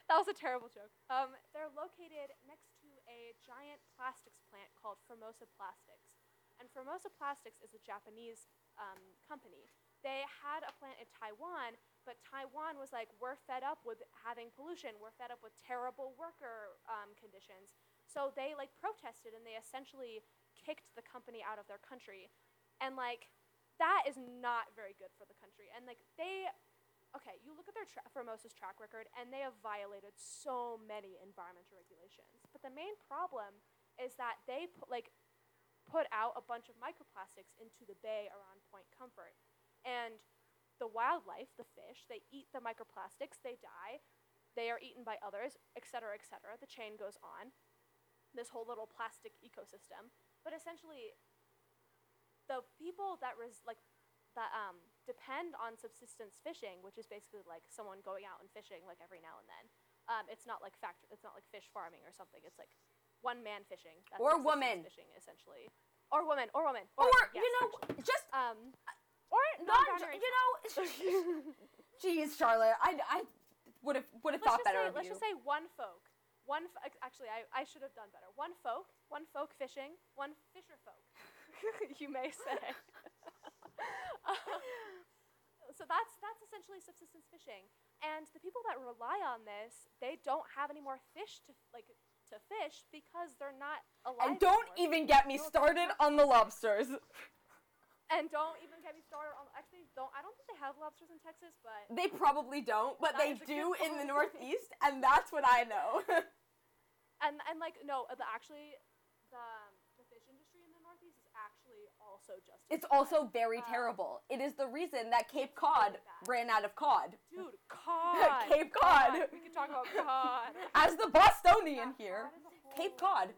That was a terrible joke. Um, they're located next to a giant plastics plant called Formosa Plastics. And Formosa Plastics is a Japanese um, company. They had a plant in Taiwan, but Taiwan was like, we're fed up with having pollution. We're fed up with terrible worker um, conditions. So they like protested and they essentially kicked the company out of their country. And like, that is not very good for the country. And like, they okay, you look at their tra- Formosa's track record, and they have violated so many environmental regulations. But the main problem is that they put, like put out a bunch of microplastics into the bay around Point Comfort, and the wildlife, the fish, they eat the microplastics, they die, they are eaten by others, etc., etc. The chain goes on. This whole little plastic ecosystem, but essentially, the people that res- like that um, depend on subsistence fishing, which is basically like someone going out and fishing like every now and then. Um, it's not like fact. It's not like fish farming or something. It's like one man fishing. That's Or woman. fishing essentially, or woman, or woman, Or, woman, yes, you know, actually. just um, or not, non-binary you know, jeez, Charlotte, I, I would have would have thought better say, of let's you. just say one folk. One f- actually, I, I should have done better. One folk, one folk fishing, one fisher folk. you may say. Um, so that's that's essentially subsistence fishing, and the people that rely on this, they don't have any more fish to like to fish because they're not alive. and don't anymore. even get me started on the lobsters. And don't even get me started on. Actually, don't. I don't think they have lobsters in Texas, but They probably don't, but they do in the. Northeast, and that's what I know. and and like no, uh, actually the um, the fish industry in the Northeast is actually also just. it's also very Uh, terrible. It is the reason that Cape Cod ran out of cod. dude cod. Cape Cod. We could talk about cod. As the Bostonian Yeah, here, cod Cape Cod.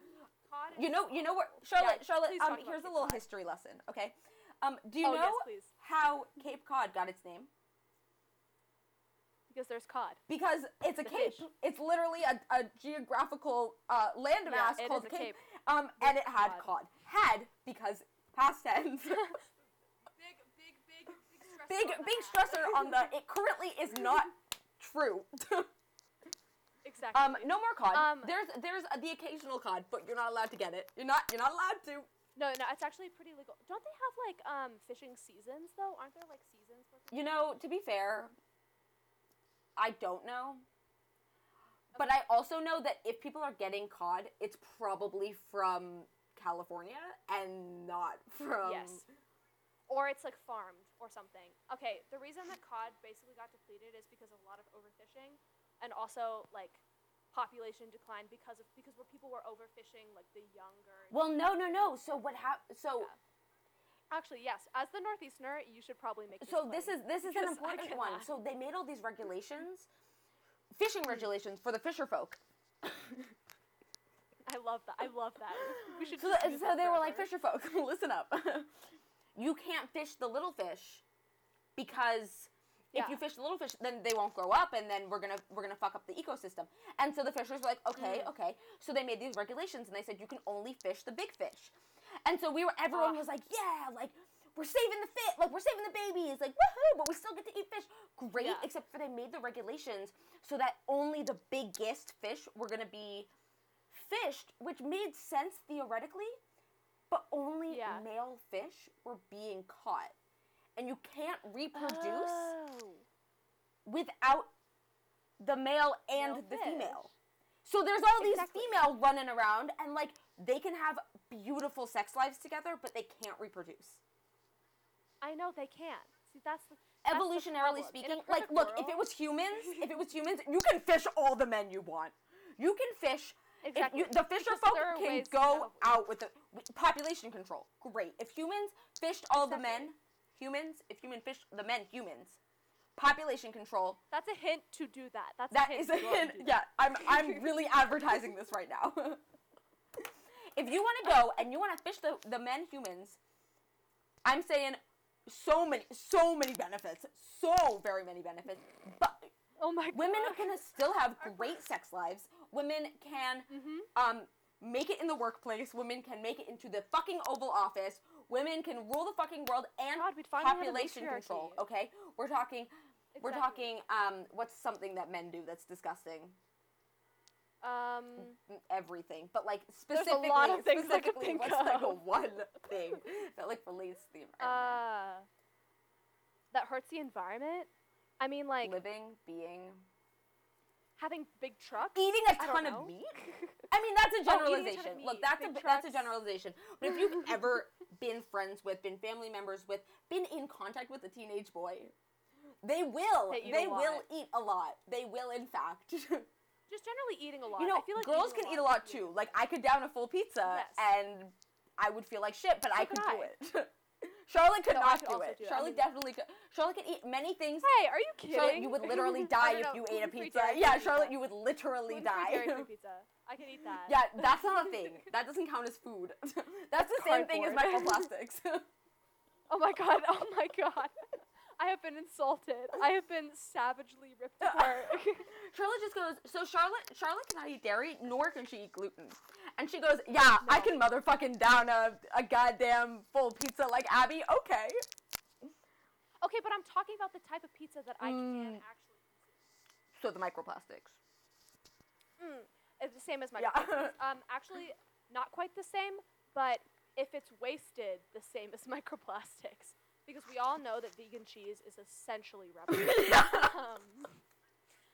Cod You know, you know what. Charlotte, Yeah, Charlotte. Um, here's a little Cod. history lesson, okay? Um, do you oh know yes, how Cape Cod got its name? Because there's cod. Because it's a The cape. fish. It's literally a, a geographical uh, landmass yeah, called a cape. Um, and it had cod. cod. Had because past tense. big, big, big, big stressor. big on the big stressor on the. It currently is not true. exactly. um, no more cod. Um, there's there's uh, the occasional cod, but you're not allowed to get it. You're not you're not allowed to. No, no, it's actually pretty legal. Don't they have like um fishing seasons though? Aren't there like seasons for fishing? You know, to be fair, I don't know. But I also know that if people are getting cod, it's probably from California and not from. Yes. Or it's like farmed or something. Okay, the reason that cod basically got depleted is because of a lot of overfishing and also like population decline because of because where people were overfishing like the younger Well, no, no, no. So what hap- So Yeah. Actually, yes. As the northeasterner, you should probably make so this is this is an important one. So they made all these regulations, fishing regulations for the fisher folk. I love that. I love that. We should So, so they were like, fisher folk, listen up. you can't fish the little fish because if you fish the little fish, then they won't grow up, and then we're gonna we're gonna fuck up the ecosystem. And so the fishers were like, okay, Mm. okay. So they made these regulations, and they said you can only fish the big fish. And so we were, everyone Ah. was like, yeah, like we're saving the fit, like we're saving the babies, like woohoo! But we still get to eat fish. Great, Yeah. except for they made the regulations so that only the biggest fish were gonna be fished, which made sense theoretically, but only Yeah. male fish were being caught. And you can't reproduce Oh. without the male and Male the fish. female. So there's all these Exactly. female running around and like they can have beautiful sex lives together, but they can't reproduce. I know they can't. See, that's the that's Evolutionarily problem. In a speaking, like look, if it was humans, if it was humans, you can fish all the men you want. You can fish exactly. you, the fisher folk can go out with the population control. Great. If humans fished all the men, humans, if human fish the men, humans, population control. That's a hint to do that. That's That a hint. is a to go out and hint. Yeah, I'm I'm really advertising this right now. if you want to go and you want to fish the the men humans, I'm saying so many so many benefits, so very many benefits. But. Oh my God. women god. can still have great sex lives. Women can Mhm. um make it in the workplace. Women can make it into the fucking Oval Office. Women can rule the fucking world and God, population control. Okay, we're talking. We're talking. Um, what's something that men do that's disgusting? Um. Everything, but like There's a specifically, lot of things I specifically, think what's like a one thing that like relates to the environment? Uh. That hurts the environment. I mean, like Living, being, having big trucks. eating a ton of meat. I mean, that's a Oh, a generalization. Look, meat, that's a that's a generalization. But if you've ever been friends with, been family members with, been in contact with a teenage boy, they will. They They will eat a lot. They will, in fact. Just generally eating a lot. you know, I feel like girls can eat a lot too. Like I could down a full pizza Yes. and I would feel like shit, but I could could I. do it. Charlotte could No, not could do it. do Charlotte definitely could. Charlotte could eat many things. Hey, are you kidding? Charlotte, you would literally die if know, you ate a pizza. Yeah, pizza. Charlotte, you would literally die. pizza. I can eat that. Yeah, that's not a thing. That doesn't count as food. That's the same thing as microplastics. Oh my god. Oh my god. I have been insulted. I have been savagely ripped apart. Charlotte just goes, so Charlotte Charlotte cannot eat dairy, nor can she eat gluten. And she goes, Yeah, I can motherfucking down a, a goddamn full pizza like Abi. Okay. okay, but I'm talking about the type of pizza that I can Mm. actually So the microplastics. Mm, it's the same as Yeah. microplastics. um, actually, not quite the same, but if it's wasted, the same as microplastics. Because we all know that vegan cheese is essentially rubber. um,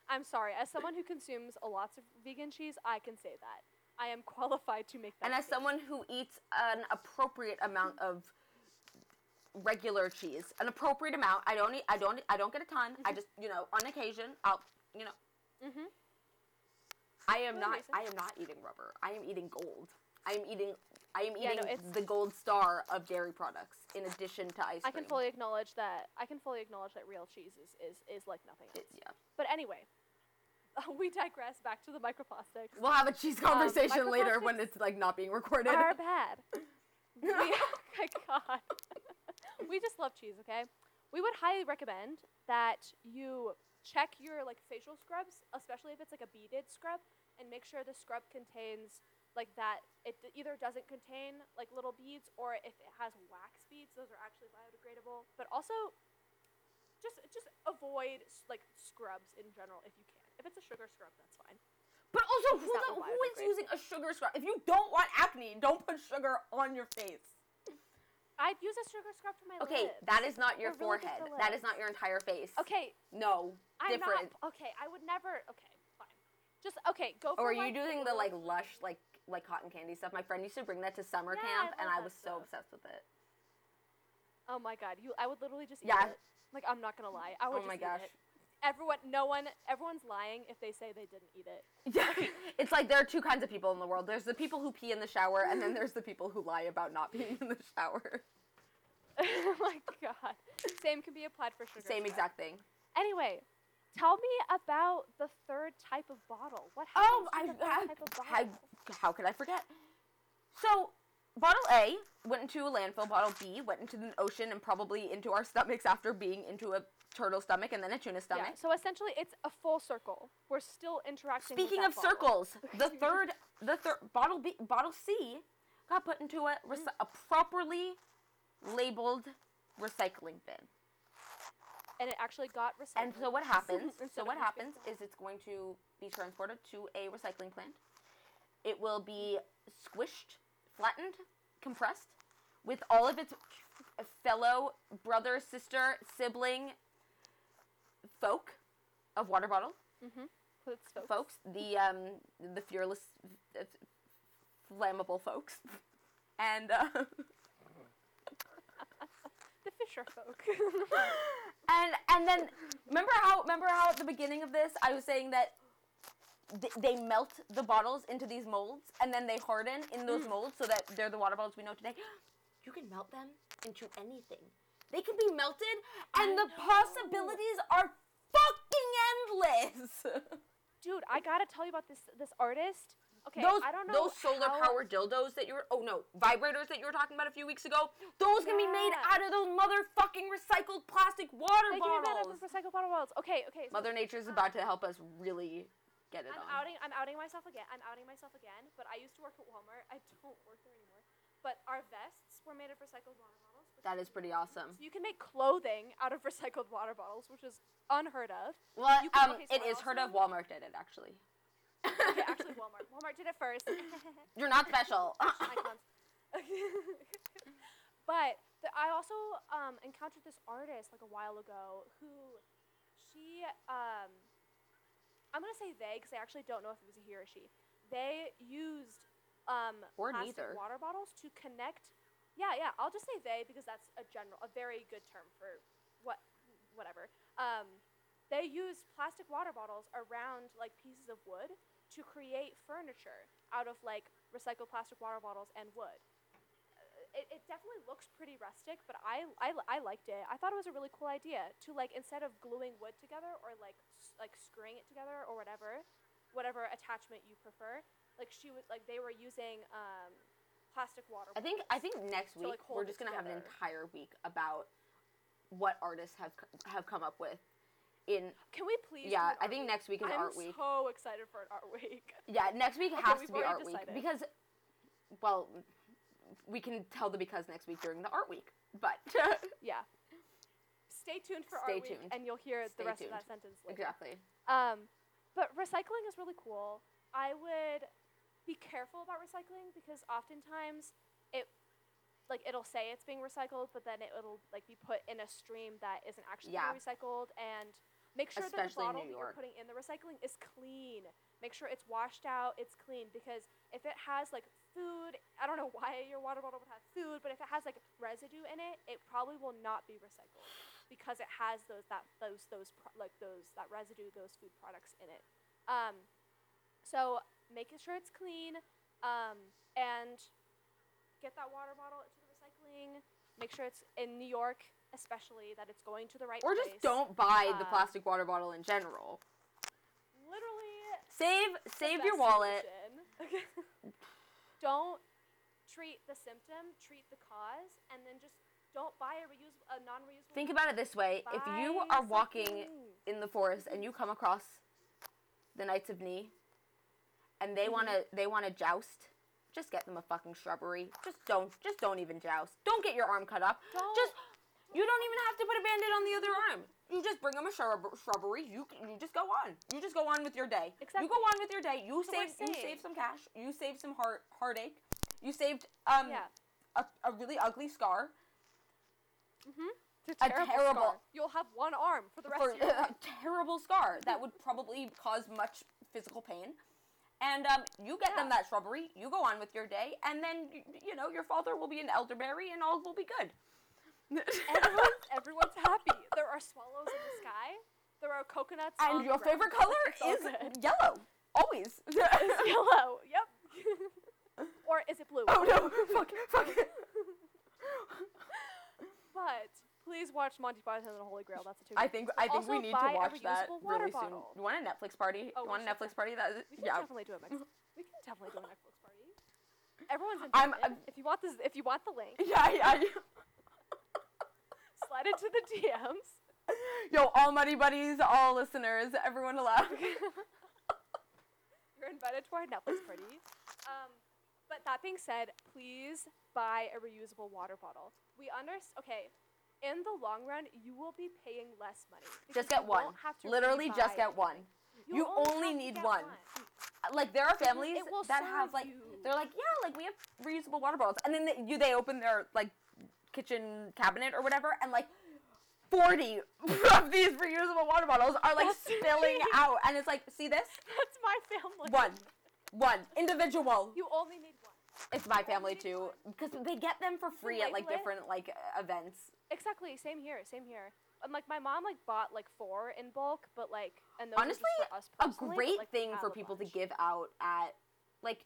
I'm sorry, as someone who consumes a lots of vegan cheese, I can say that. I am qualified to make that. And as someone who eats an appropriate amount of regular cheese, an appropriate amount, I don't eat, I don't I don't get a ton. I just, you know, on occasion, I'll, you know, Mm-hmm. I am not. I am not eating rubber. I am eating gold. I am eating I am Yeah, eating no, the gold star of dairy products in addition to ice cream. I can fully acknowledge that. I can fully acknowledge that real cheese is is, is like nothing else. It- yeah. But anyway, we digress. Back to the microplastics. We'll have a cheese um, conversation later when it's like not being recorded. are bad. we, oh my god. we just love cheese, okay? We would highly recommend that you check your like facial scrubs, especially if it's like a beaded scrub, and make sure the scrub contains like that it either doesn't contain like little beads or if it has wax beads, those are actually biodegradable. But also just just avoid like scrubs in general if you can. If it's a sugar scrub, that's fine. But also, who, the, who is using a sugar scrub? If you don't want acne, don't put sugar on your face. I'd use a sugar scrub for my Okay, lips. that is not your They're forehead. for That is not your entire face. Okay, No, I'm different. not okay. I would never. Okay, fine. Just okay. Go for. Or are you like, doing the like lush, like like cotton candy stuff? My friend used to bring that to summer Yeah, camp, I and I was so stuff. obsessed with it. Oh my god, you! I would literally just eat Yeah. it. Like I'm not gonna lie. I would Oh just my eat gosh. it. Everyone, no one, everyone's lying if they say they didn't eat it. Yeah, it's like there are two kinds of people in the world. There's the people who pee in the shower, and then there's the people who lie about not peeing in the shower. oh my god. Same can be applied for sugar. Same exact thing. Anyway, tell me about the third type of bottle. What Oh, I, to the third I, type of I, bottle? how could I forget? So, bottle A went into a landfill. Bottle B went into the ocean and probably into our stomachs after being into a turtle stomach and then a tuna stomach. Yeah. So essentially, it's a full circle. We're still interacting. with Speaking of bottle. circles, the third, the third bottle B, bottle C, got put into a rec- mm-hmm. a properly labeled recycling bin. and it actually got recycled. And so what happens? So what happens is it's going to be transported to a recycling plant. It will be squished, flattened, compressed, with all of its fellow brother, sister, sibling folk of water bottle Mm-hmm. Folks. folks, the um, the fearless, uh, flammable folks, and uh, The Fisher folk. and and then remember how remember how at the beginning of this I was saying that th- they melt the bottles into these molds and then they harden in those molds so that they're the water bottles we know today. You can melt them into anything. They can be melted, and the possibilities are fucking endless. Dude, I gotta tell you about this this artist. Okay, those I don't know those solar how- powered dildos that you were oh no vibrators that you were talking about a few weeks ago. Those can be made out of those motherfucking recycled plastic water They can be made out of recycled water bottles. Okay, okay. So Mother Nature's uh, about to help us really get it I'm on. outing. I'm outing myself again. I'm outing myself again. But I used to work at Walmart. I don't work there anymore. But our vests were made of recycled water bottles. That is pretty awesome. So you can make clothing out of recycled water bottles, which is unheard of. Well, You um, it is heard of. Walmart did it actually. Okay, actually, Walmart. Walmart did it first. You're not special. but the, I also um, encountered this artist like a while ago who she um, I'm gonna say they because I actually don't know if it was a he or she. They used um, Or plastic neither. water bottles to connect. Yeah, yeah. I'll just say they because that's a general, a very good term for what, whatever. Um, they used plastic water bottles around like pieces of wood to create furniture out of like recycled plastic water bottles and wood. Uh, It, it definitely looks pretty rustic, but I, I, I liked it. I thought it was a really cool idea to like instead of gluing wood together or like s- like screwing it together or whatever, whatever attachment you prefer. Like she was like they were using um, plastic water. I think I think next week like, we're just gonna have an entire week about what artists have have come up with in Can we please? yeah. I think art next week is I'm art week. I'm so excited for an art week. Yeah, next week Okay, has to be art week because, well, we can tell the because next week during the art week. But Yeah. Stay tuned for Stay art week, and you'll hear Stay the rest tuned. of that sentence later. exactly, Um, but recycling is really cool. I would be careful about recycling because oftentimes it, like, it'll say it's being recycled, but then it, will like be put in a stream that isn't actually Yeah. being recycled, and make sure that the bottle that you're putting in the recycling is clean. Make sure it's washed out, it's clean because if it has like food, I don't know why your water bottle would have food, but if it has like residue in it, it probably will not be recycled because it has those that those those pro- like those that residue those food products in it. Um, so making sure it's clean, um, and get that water bottle into the recycling. Make sure it's in New York, especially that it's going to the right or place. just don't buy the Uh, plastic water bottle in general. Literally, Save save your wallet. solution. don't treat the symptom, treat the cause, and then just don't buy a reusable, a non-reusable. Think about it this way: if you are walking something. in the forest and you come across the Knights of Ni, and they Mm-hmm. wanna they wanna joust, just get them a fucking shrubbery. Just don't just don't even joust. Don't get your arm cut up. Don't- Just you don't even have to put a band-aid on the other arm. You just bring them a shrub- shrubbery. You you just go on. You just go on with your day. Exactly. You go on with your day. You So save you save some cash. You save some heart heartache. You saved um yeah. a, a really ugly scar Mm-hmm. It's A terrible, terrible- scar. You'll have one arm for the rest for of your life. a terrible scar that would probably cause much physical pain. And um, you get them that shrubbery, you go on with your day, and then you know your father will be an elderberry, and all will be good. Everyone's, everyone's happy. There are swallows in the sky. There are coconuts. on and your favorite color is good. yellow, always. It's yellow. Yep. or is it blue? oh no! Fuck! Fuck! But please watch Monty Python and the Holy Grail. That's a two. I think I think we Also need buy to a watch that reusable water really soon. bottle. You want a Netflix party? Oh, you we want a should Netflix party? That is, We can yeah. definitely do a Mex- We can definitely do a Netflix party. Everyone's I'm- invited. I'm- if you want this, if you want the link, Yeah, yeah. slide into the DMs. Yo, all Muddy Buddies, all listeners, everyone allowed. You're invited to our Netflix party. Um, but that being said, please buy a reusable water bottle. We understand. Okay, in the long run, you will be paying less money. just get you one. won't have to Literally, just get one. everything. You only to need get one. Like there are families that have like you. they're like yeah like we have reusable water bottles and then they, you they open their like kitchen cabinet or whatever and like 40 of these reusable water bottles are like That's spilling me. out and it's like see this That's my family. one one individual You only need one. it's my family too because they get them for free at like different like uh, events Exactly. Same here. Same here. And like my mom like bought like four in bulk, but like and those honestly are just for us a but, great like, thing for people to give out at like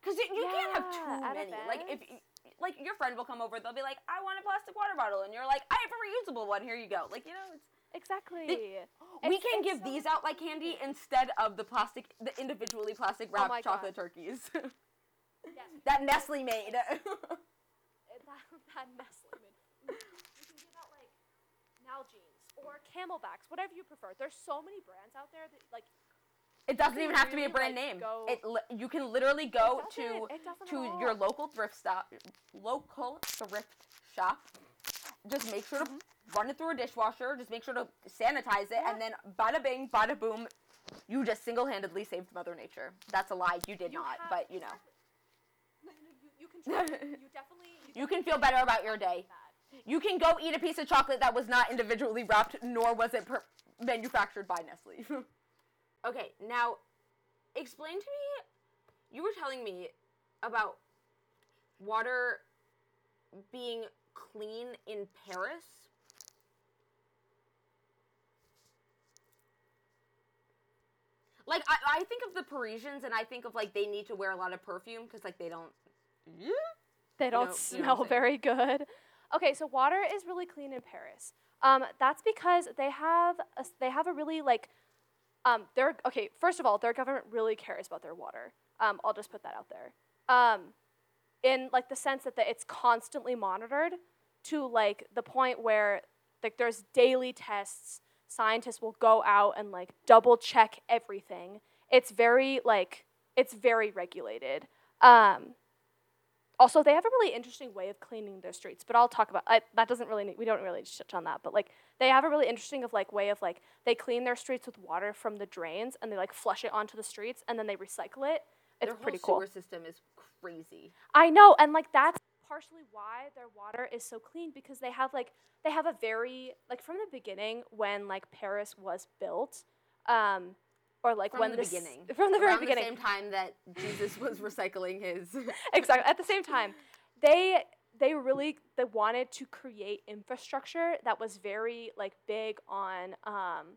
because you, you can't have too many like if like your friend will come over. They'll be like, "I want a plastic water bottle," and you're like, "I have a reusable one. Here you go." Like you know, it's Exactly. we It's- can it's give so these out like candy instead of the plastic, the individually plastic oh wrapped Oh chocolate God. turkeys Yes. that Nestle made. It- that, that Nestle made. We can give out like Nalgene's or CamelBaks, whatever you prefer. There's so many brands out there that like it doesn't even have to be a brand like, name. go- It li- you can literally go to to your local thrift stop, local thrift shop. Just make sure to run it through a dishwasher. Just make sure to sanitize it, Mm-hmm. Yeah. and then bada bing, bada boom. You just single-handedly saved Mother Nature. That's a lie. You did you not, have- but you know. No, no, you, you can you definitely. You can feel better about your day. That. You can go eat a piece of chocolate that was not individually wrapped, nor was it per- manufactured by Nestle. okay, now explain to me. You were telling me about water being clean in Paris. Like I, I think of the Parisians and I think of like they need to wear a lot of perfume because like they don't. Mm-hmm. Yeah. They don't you know what I'm smell very good. Okay, so water is really clean in Paris. Um, that's because they have a, they have a really like um, their okay. First of all, their government really cares about their water. Um, I'll just put that out there. Um, in like the sense that the, it's constantly monitored to like the point where like there's daily tests. Scientists will go out and like double check everything. It's very like it's very regulated. Also, they have a really interesting way of cleaning their streets, but I'll talk about I, that. Doesn't really need, we don't really touch on that, but like they have a really interesting of like way of like they clean their streets with water from the drains and they like flush it onto the streets and then they recycle it. It's Their pretty whole cool. sewer system is crazy. I know, and like that's partially why their water is so clean because they have like they have a very like from the beginning when like Paris was built, um, or like From when the this- beginning. from the very Around beginning, the same time that Jesus was recycling his. exactly at the same time they they really they wanted to create infrastructure that was very like big on um,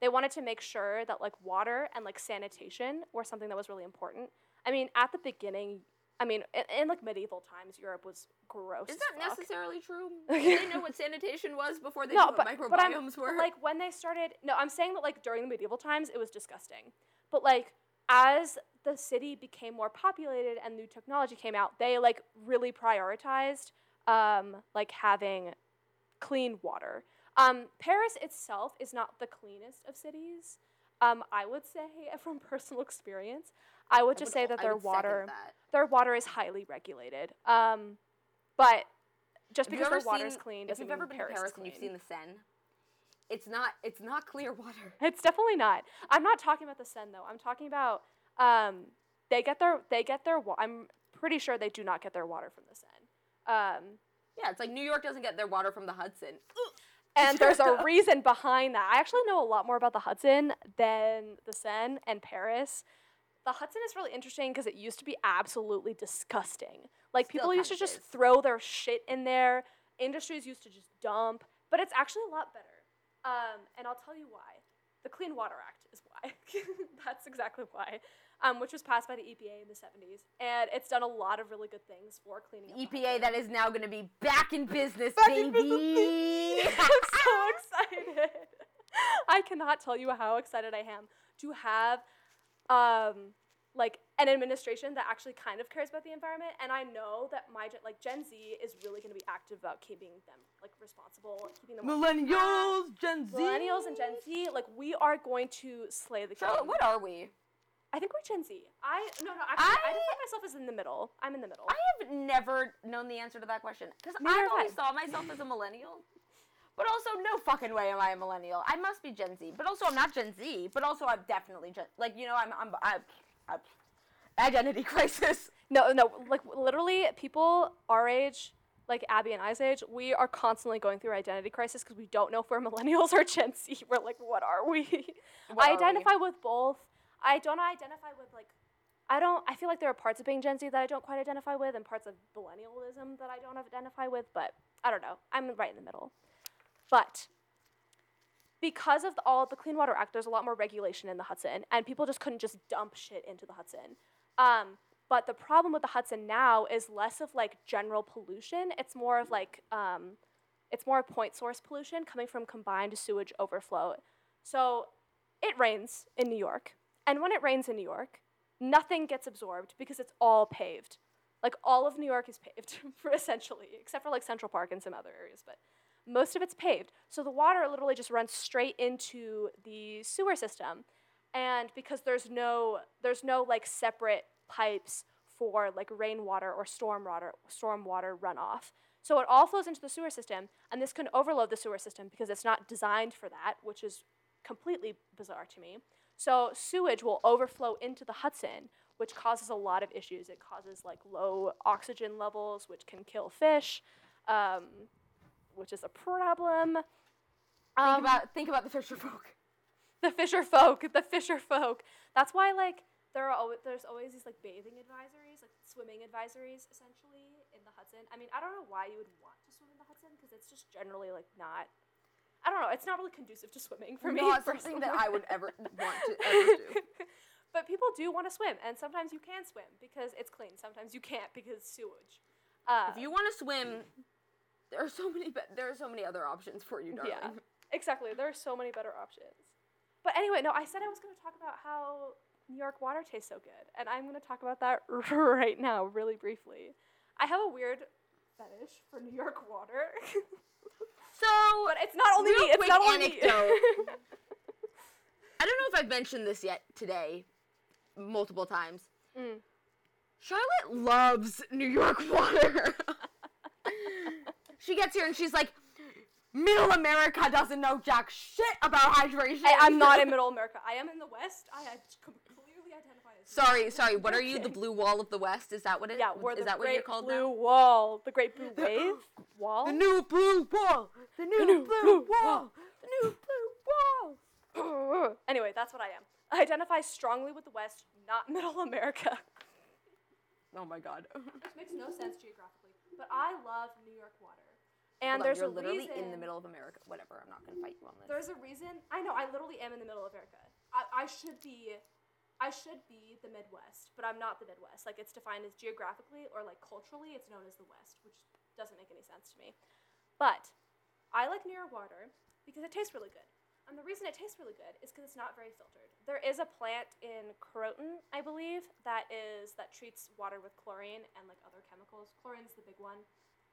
they wanted to make sure that like water and like sanitation were something that was really important i mean at the beginning i mean in, in like medieval times europe was gross Is that fuck. necessarily true? Did they know what sanitation was before they no knew but, what but I'm, microbiomes were? like when they started no i'm saying that like during the medieval times it was disgusting but like as the city became more populated and new technology came out they like really prioritized um, like having clean water um, paris itself is not the cleanest of cities um, i would say from personal experience i would I just would say that their water that. their water is highly regulated um, but just Have because their water is clean If doesn't you've mean ever been Paris to Paris is and you've seen the Seine, it's not it's not clear water. It's definitely not. I'm not talking about the Seine though. I'm talking about um, they get their they get their. Wa- I'm pretty sure they do not get their water from the Seine. Um, Yeah, it's like New York doesn't get their water from the Hudson. and there's a reason behind that. I actually know a lot more about the Hudson than the Seine and Paris. The Hudson is really interesting because it used to be absolutely disgusting. Like Still people used to just is. throw their shit in there. Industries used to just dump, but it's actually a lot better. Um, and I'll tell you why. The Clean Water Act is why. That's exactly why. Um, which was passed by the EPA in the 70s, and it's done a lot of really good things for cleaning up. the EPA that is now going to be back in business, Back in baby. business. I'm so excited. I cannot tell you how excited I am to have um like an administration that actually kind of cares about the environment and I know that my gen- like Gen Z is really going to be active about keeping them like responsible, keeping them Millennials, Gen Z. Millennials and Gen Z, like we are going to slay the game. Charlotte, what are we? I think we're Gen Z. I no no actually I, I- define myself as in the middle. I'm in the middle. I have never known the answer to that question because I always I. saw myself as a millennial. But also, no fucking way am I a millennial. I must be Gen Z. But also, I'm not Gen Z. But also, I'm definitely Gen. Like you know, I'm I'm, I'm, I'm identity crisis. No, no, like literally, people our age, like Abi and I's age, we are constantly going through identity crisis because we don't know if we're millennials or Gen Z. We're like, what are we? What I are we? identify with both. I don't identify with like, I don't. I feel like there are parts of being Gen Z that I don't quite identify with, and parts of millennialism that I don't identify with. But I don't know. I'm right in the middle. But because of all the Clean Water Act, there's a lot more regulation in the Hudson, and people just couldn't just dump shit into the Hudson. Um, But the problem with the Hudson now is less of like general pollution. It's more of like um, it's more point source pollution coming from combined sewage overflow. So it rains in New York, and when it rains in New York, nothing gets absorbed because it's all paved. Like all of New York is paved, essentially, except for like Central Park and some other areas, but most of it's paved. So the water literally just runs straight into the sewer system. And because there's no there's no like separate pipes for like rainwater or storm water storm water runoff. So it all flows into the sewer system, and this can overload the sewer system because it's not designed for that, which is completely bizarre to me. So sewage will overflow into the Hudson, which causes a lot of issues. It causes like low oxygen levels, which can kill fish, um, which is a problem. Think Um, about think about the fisher folk. the fisher folk, the fisher folk. That's why like there are always, there's always these like bathing advisories, like swimming advisories, essentially in the Hudson. I mean, I don't know why you would want to swim in the Hudson because it's just generally like not. I don't know. It's not really conducive to swimming for me. Not something that. I would ever want to ever do. but people do want to swim, and sometimes you can swim because it's clean. Sometimes you can't because sewage. Uh, If you want to swim, there are so many. Be- there are so many other options for you, darling. Yeah, exactly. There are so many better options. But anyway, no, I said I was going to talk about how New York water tastes so good, and I'm going to talk about that right now, really briefly. I have a weird fetish for New York water, So, but it's not only me. It's not only anecdote. me. I don't know if I've mentioned this yet today, multiple times. Mm. Charlotte loves New York water. She gets here and she's like, Middle America doesn't know jack shit about hydration. I, I'm not in Middle America. I am in the West. I had com- clearly identify as. Sorry, sorry. What are you? The blue wall of the West? Is that what it? Yeah, we're is the that what you're called The Blue now? Wall, the Great Blue Wave Wall. The new blue wall. The new, new blue, blue wall. The new blue wall. anyway, that's what I am. I identify strongly with the West, not Middle America. Oh my god. Which makes no sense geographically. But I love New York water. And Hold on, there's you're a literally reason, in the middle of America. Whatever. I'm not gonna fight you on this. There's a reason. I know. I literally am in the middle of America. I, I should be. I should be the Midwest, but I'm not the Midwest. Like it's defined as geographically or like culturally, it's known as the West, which doesn't make any sense to me. But I like New York water because it tastes really good. And the reason it tastes really good is because it's not very filtered. There is a plant in Croton, I believe, that is that treats water with chlorine and like other chemicals. Chlorine's the big one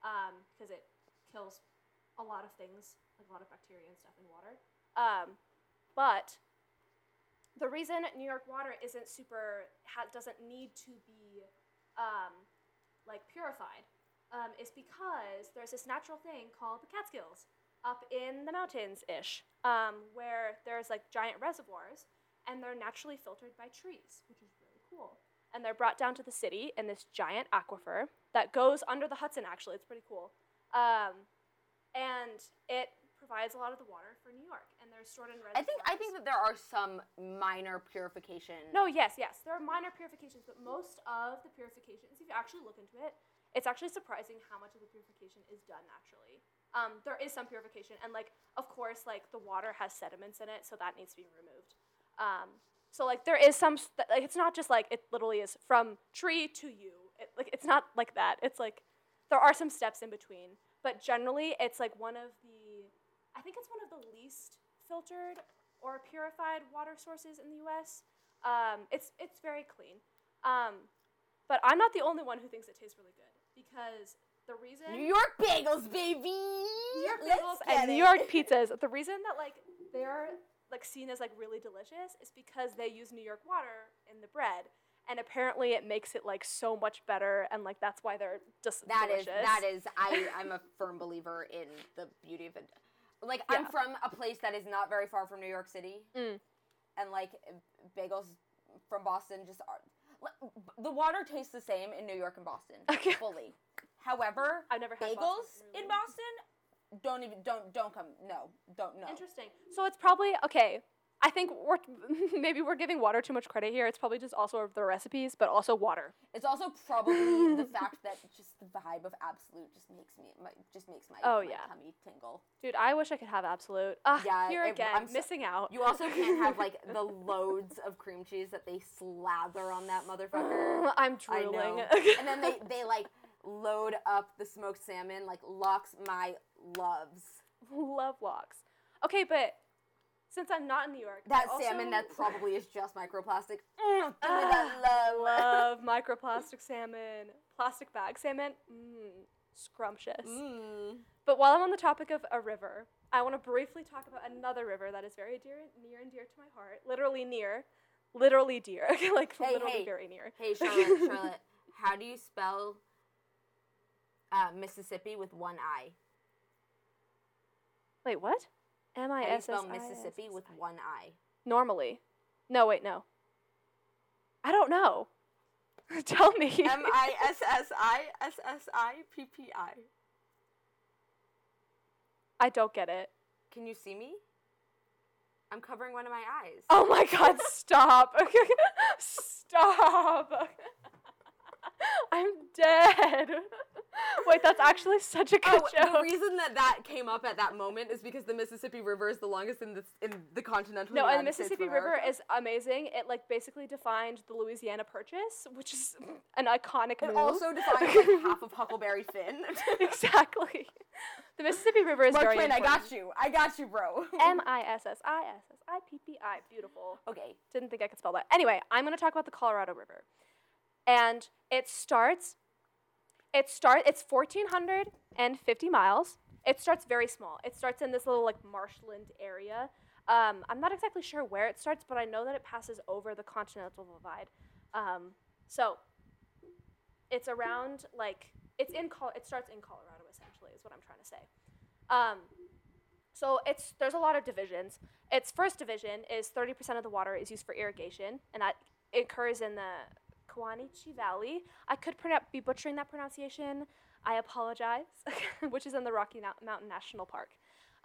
um, because it kills a lot of things, like a lot of bacteria and stuff in water. Um, but the reason New York water isn't super ha- doesn't need to be um, like purified um, is because there's this natural thing called the Catskills up in the mountains ish, um, where there's like giant reservoirs and they're naturally filtered by trees, which is really cool. And they're brought down to the city in this giant aquifer that goes under the Hudson. Actually, it's pretty cool. Um, and it provides a lot of the water for New York, and they're stored in reservoirs. I think I think that there are some minor purification. No, yes, yes. There are minor purifications, but most of the purifications, if you actually look into it, it's actually surprising how much of the purification is done naturally. Um, there is some purification, and like, of course, like the water has sediments in it, so that needs to be removed. Um, so like, there is some like it's not just like it literally is from tree to you. It, like it's not like that. It's like there are some steps in between, but generally, it's like one of the I think it's one of the least filtered or purified water sources in the U.S. Um, it's it's very clean, um, but I'm not the only one who thinks it tastes really good because the reason New York bagels, baby. New York bagels and New. York pizzas. The reason that like they're like seen as like really delicious is because they use New York water in the bread, and apparently it makes it like so much better, and like that's why they're just That is delicious. that is I I'm a firm believer in the beauty of it. Like I'm from a place that is not very far from New York City, Mm. and like bagels from Boston just are. The water tastes the same in New York and Boston Okay. fully. However, I've never had bagels Boston, in. Boston don't even don't don't come no don't no. Interesting. So it's probably okay. I think we're maybe we're giving water too much credit here. It's probably just also the recipes, but also water. It's also probably the fact that just the vibe of absolute just makes me my, just makes my, Oh, my yeah. tummy tingle. Dude, I wish I could have absolute. Ah, Yeah, here it- again, I'm so- missing out. You also can't have like the loads of cream cheese that they slather on that motherfucker. I'm drooling. and then they they like load up the smoked salmon like lox my loves. love lox. Okay, but since I'm not in New York, I That also salmon that probably is just microplastic. Mm, give that Ah, love. love microplastic salmon, plastic bag salmon. Mmm, scrumptious. Mm. But while I'm on the topic of a river, I want to briefly talk about another river that is very dear, near and dear to my heart. Literally near, literally dear, like Hey, literally hey. very near. Hey Charlotte, Charlotte, how do you spell uh, Mississippi with one I? Wait, what? M I S S Mississippi with one I? normally. No, wait, no. I don't know. Tell me. M I S S I S S I P P I. I don't get it. Can you see me? I'm covering one of my eyes. Oh my god, stop. stop. I'm dead. Wait, that's actually such a good Oh, joke. the reason that that came up at that moment is because the Mississippi River is the longest in the in the continental. No, and the United States Mississippi River is amazing. It like basically defined the Louisiana Purchase, which is an iconic It move. also defined like half of Huckleberry Finn. exactly. The Mississippi River is Mark very Twain, I got you. I got you, bro. M I S S I S S I P P I. Beautiful. okay. Didn't think I could spell that. Anyway, I'm going to talk about the Colorado River. And it starts it start it's 1450 miles. It starts very small. It starts in this little like marshland area. Um, I'm not exactly sure where it starts, but I know that it passes over the Continental Divide. Um, so it's around like it's in Col- it starts in Colorado essentially is what I'm trying to say. Um, so it's there's a lot of divisions. Its first division is 30% of the water is used for irrigation, and that occurs in the Kawuneeche Valley. I could be butchering that pronunciation. I apologize, which is in the Rocky Mou- Mountain National Park.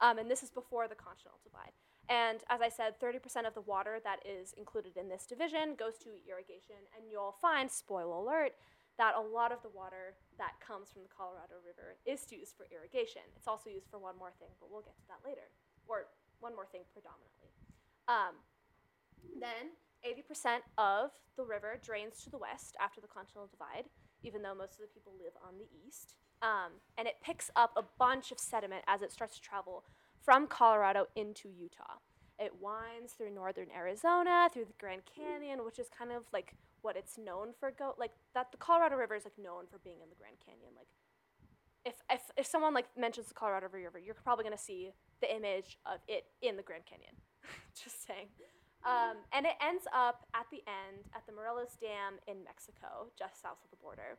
Um, and this is before the Continental Divide. And as I said, 30% of the water that is included in this division goes to irrigation. And you'll find, spoiler alert, that a lot of the water that comes from the Colorado River is used for irrigation. It's also used for one more thing, but we'll get to that later. Or one more thing predominantly. Um, then 80% of the river drains to the west after the Continental Divide, even though most of the people live on the east. Um, and it picks up a bunch of sediment as it starts to travel from Colorado into Utah. It winds through northern Arizona, through the Grand Canyon, which is kind of like what it's known for. Go like that. The Colorado River is like known for being in the Grand Canyon. Like, if if if someone like mentions the Colorado River, you're probably gonna see the image of it in the Grand Canyon. Just saying. Um, and it ends up at the end at the Morelos Dam in Mexico, just south of the border.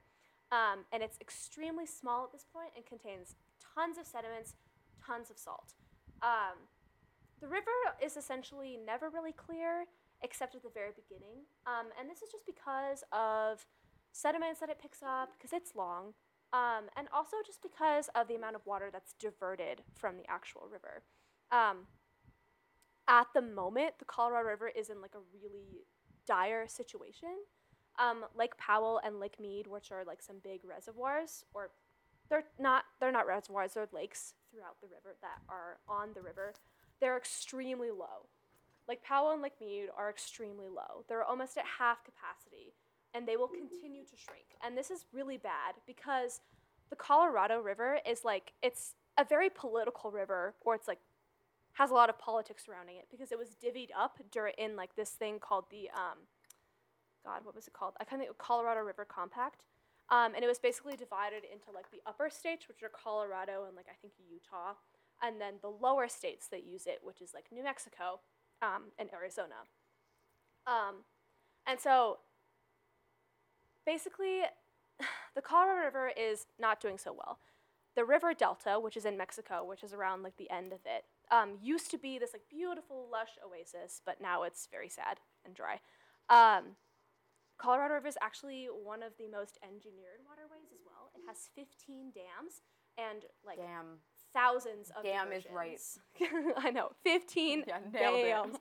Um, and it's extremely small at this point and contains tons of sediments, tons of salt. Um, the river is essentially never really clear except at the very beginning. Um, and this is just because of sediments that it picks up, because it's long, um, and also just because of the amount of water that's diverted from the actual river. At the moment, the Colorado River is in like a really dire situation. Um, Lake Powell and Lake Mead, which are like some big reservoirs, or they're not they're not reservoirs, they're lakes throughout the river that are on the river. They're extremely low. Lake Powell and Lake Mead are extremely low. They're almost at half capacity, and they will continue to shrink. And this is really bad because the Colorado River is like it's a very political river, or it's like has a lot of politics surrounding it because it was divvied up during in like this thing called the um, God, what was it called? I kind of think Colorado River Compact, um, and it was basically divided into like the upper states, which are Colorado and like I think Utah, and then the lower states that use it, which is like New Mexico um, and Arizona. Um, and so basically, the Colorado River is not doing so well. The river delta, which is in Mexico, which is around like the end of it, um, used to be this like beautiful, lush oasis, but now it's very sad and dry. Um, Colorado River is actually one of the most engineered waterways as well. It has 15 dams and like Damn. thousands of dams. Dam is right. I know, 15 Yeah, it. dams.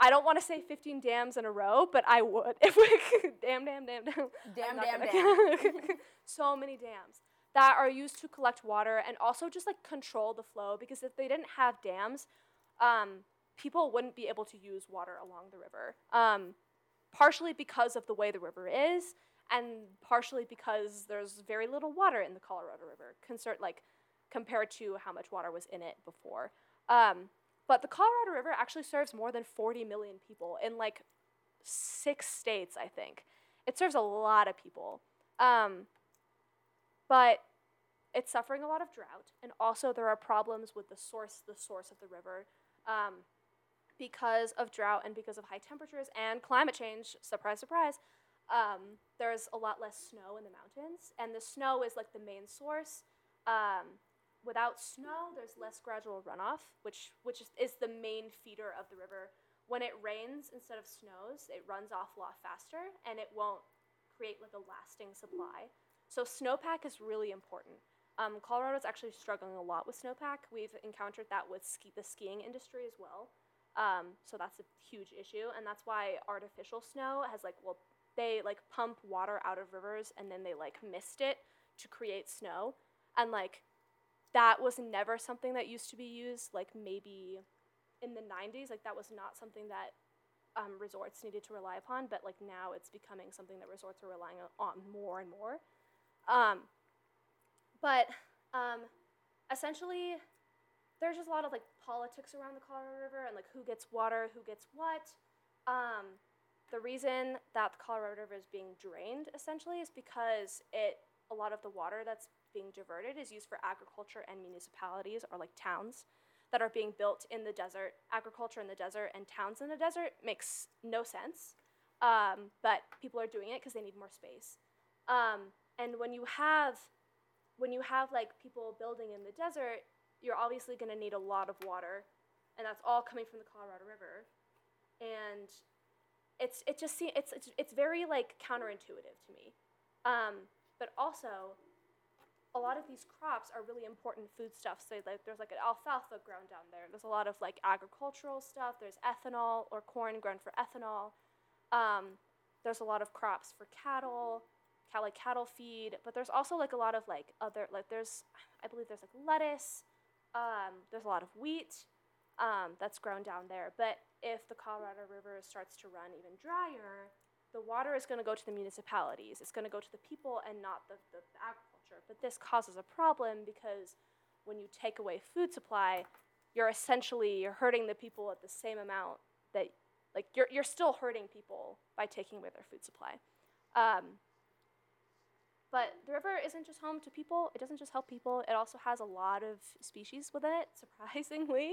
I don't want to say 15 dams in a row, but I would if we could. Dam, dam, dam, dam. Damn, damn, damn. so many dams that are used to collect water and also just like control the flow because if they didn't have dams, um, people wouldn't be able to use water along the river. Um, partially because of the way the river is, and partially because there's very little water in the Colorado River, concert like compared to how much water was in it before. Um, but the Colorado River actually serves more than 40 million people in like six states, I think. It serves a lot of people. Um, but it's suffering a lot of drought, and also there are problems with the source, the source of the river, um, because of drought and because of high temperatures and climate change. Surprise, surprise. Um, there's a lot less snow in the mountains, and the snow is like the main source. Um, without snow, there's less gradual runoff, which which is, is the main feeder of the river. When it rains instead of snows, it runs off a lot faster, and it won't create like a lasting supply. So snowpack is really important. Um, Colorado's actually struggling a lot with snowpack. We've encountered that with ski- the skiing industry as well. Um, so that's a huge issue, and that's why artificial snow has like well, they like pump water out of rivers and then they like mist it to create snow, and like that was never something that used to be used. Like maybe in the '90s, like that was not something that um, resorts needed to rely upon, but like now it's becoming something that resorts are relying on more and more. Um, but um, essentially, there's just a lot of like politics around the Colorado River and like who gets water, who gets what. Um, the reason that the Colorado River is being drained essentially is because it a lot of the water that's being diverted is used for agriculture and municipalities or like towns that are being built in the desert. Agriculture in the desert and towns in the desert makes no sense, um, but people are doing it because they need more space. Um, and when you have when you have like people building in the desert, you're obviously going to need a lot of water, and that's all coming from the Colorado River, and it's it just seems it's, it's it's very like counterintuitive to me, um, but also a lot of these crops are really important foodstuffs. So like there's like an alfalfa grown down there. There's a lot of like agricultural stuff. There's ethanol or corn grown for ethanol. Um, there's a lot of crops for cattle, like cattle feed. But there's also like a lot of like other like there's I believe there's like lettuce. Um, there's a lot of wheat um, that's grown down there. But if the Colorado River starts to run even drier, the water is going to go to the municipalities. It's going to go to the people and not the, the, the agriculture. But this causes a problem because when you take away food supply, you're essentially you're hurting the people at the same amount that like you're you're still hurting people by taking away their food supply. Um, but the river isn't just home to people. It doesn't just help people. It also has a lot of species within it, surprisingly.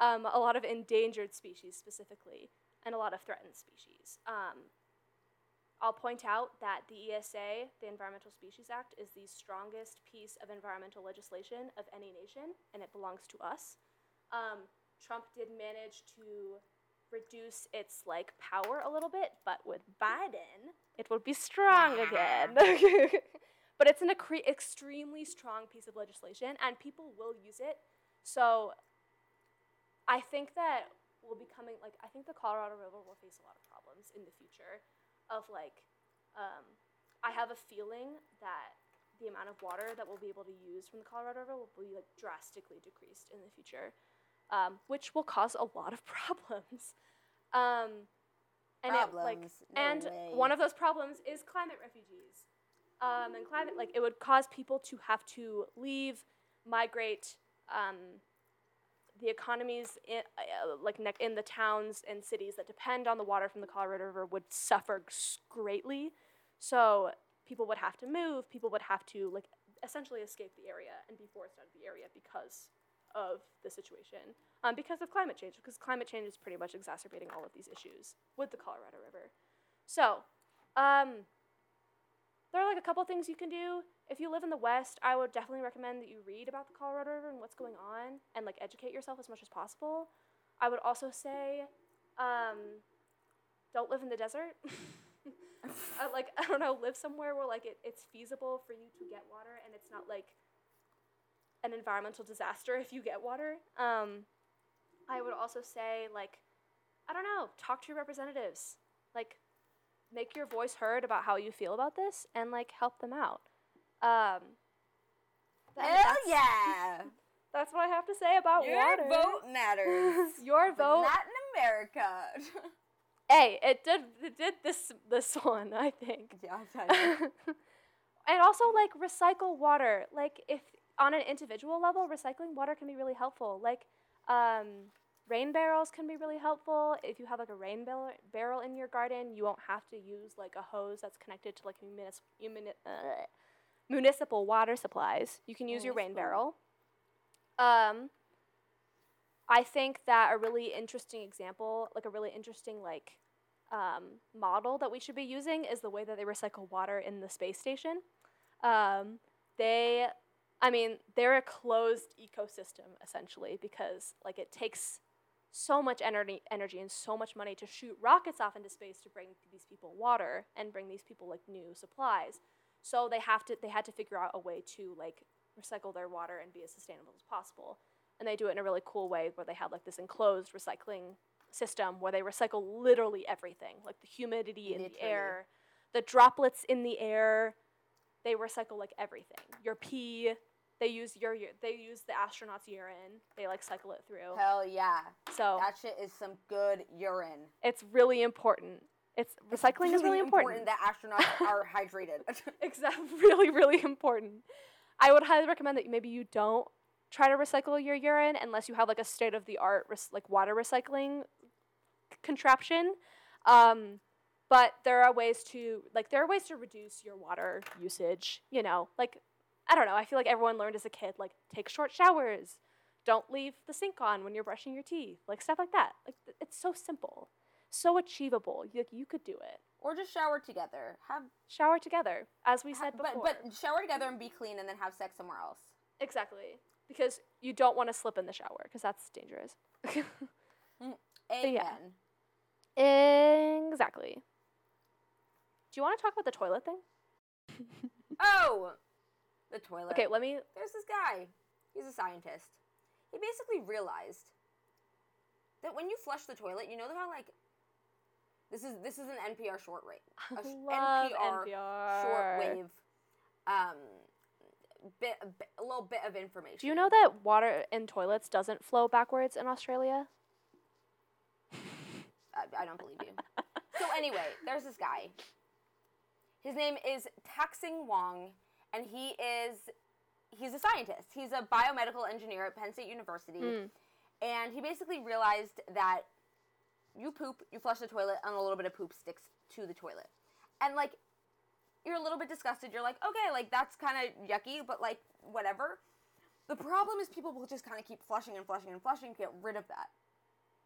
Um, a lot of endangered species specifically, and a lot of threatened species. Um, I'll point out that the ESA, the Environmental Species Act, is the strongest piece of environmental legislation of any nation, and it belongs to us. Um, Trump did manage to reduce its like power a little bit, but with Biden, it will be strong again. but it's an extremely strong piece of legislation, and people will use it. So I think that we'll be coming. Like I think the Colorado River will face a lot of problems in the future. Of like, um, I have a feeling that the amount of water that we'll be able to use from the Colorado River will be like drastically decreased in the future, um, which will cause a lot of problems. Um, and it, like, No and way. one of those problems is climate refugees. Um, and climate, like, it would cause people to have to leave, migrate. Um, the economies in, uh, like ne- in the towns and cities that depend on the water from the Colorado River would suffer greatly. So people would have to move. People would have to like essentially escape the area and be forced out of the area because of the situation. Um, because of climate change, because climate change is pretty much exacerbating all of these issues with the Colorado River. So, um, there are like a couple things you can do. If you live in the West, I would definitely recommend that you read about the Colorado River and what's going on and like educate yourself as much as possible. I would also say, um, don't live in the desert. like I don't know, live somewhere where like it, it's feasible for you to get water and it's not like an environmental disaster if you get water. Um, I would also say like I don't know, talk to your representatives. Like, make your voice heard about how you feel about this and, like, help them out. Um, Hell that's- yeah! That's what I have to say about Your water. Your vote matters. your vote. Not in America. hey, it did. It did this. This one, I think. yeah, I'll tell you. and also like recycle water like if on an individual level recycling water can be really helpful. Like um, rain barrels can be really helpful. If you have like a rain barrel, barrel in your garden you won't have to use like a hose that's connected to like munis- muni- uh, municipal water supplies. You can use your rain barrel. Um, i think that a really interesting example like a really interesting like um, model that we should be using is the way that they recycle water in the space station. Um, they, I mean, they're a closed ecosystem essentially because like it takes so much energy, energy and so much money to shoot rockets off into space to bring these people water and bring these people like new supplies. So they have to, they had to figure out a way to like recycle their water and be as sustainable as possible. And they do it in a really cool way where they have like this enclosed recycling system where they recycle literally everything, like the humidity in the air, the droplets in the air. They recycle like everything. Your pee, they use your they use the astronauts' urine. They like cycle it through. Hell yeah. So That shit is some good urine. it's really important. It's recycling is really important. that astronauts are hydrated. Exactly, really, really important. I would highly recommend that maybe you don't try to recycle your urine unless you have like a state of the art res- like water recycling contraption. Um, but there are ways to like there are ways to reduce your water usage. You know, like I don't know. I feel like everyone learned as a kid like take short showers, don't leave the sink on when you're brushing your teeth, like stuff like that. Like th- it's so simple, so achievable. You, like, you could do it. or just shower together. Have Shower together, as we ha- said before. but but shower together and be clean and then have sex somewhere else. Exactly. Because you don't want to slip in the shower because that's dangerous. Mm, amen. yeah. exactly. Do you want to talk about the toilet thing? Oh, the toilet. Okay, let me. There's this guy. He's a scientist. He basically realized that when you flush the toilet, you know how like this is this is an NPR shortwave, a sh- Love NPR, NPR. shortwave, um, bit, a bit a little bit of information. Do you know that water in toilets doesn't flow backwards in Australia? I, I don't believe you. so anyway, there's this guy. His name is Tak-Sing Wong, and he is he's a scientist. He's a biomedical engineer at Penn State University, Mm. and he basically realized that you poop, you flush the toilet, and a little bit of poop sticks to the toilet, and like you're a little bit disgusted. You're like, okay, like that's kind of yucky, but like whatever. The problem is people will just kind of keep flushing and flushing and flushing to get rid of that.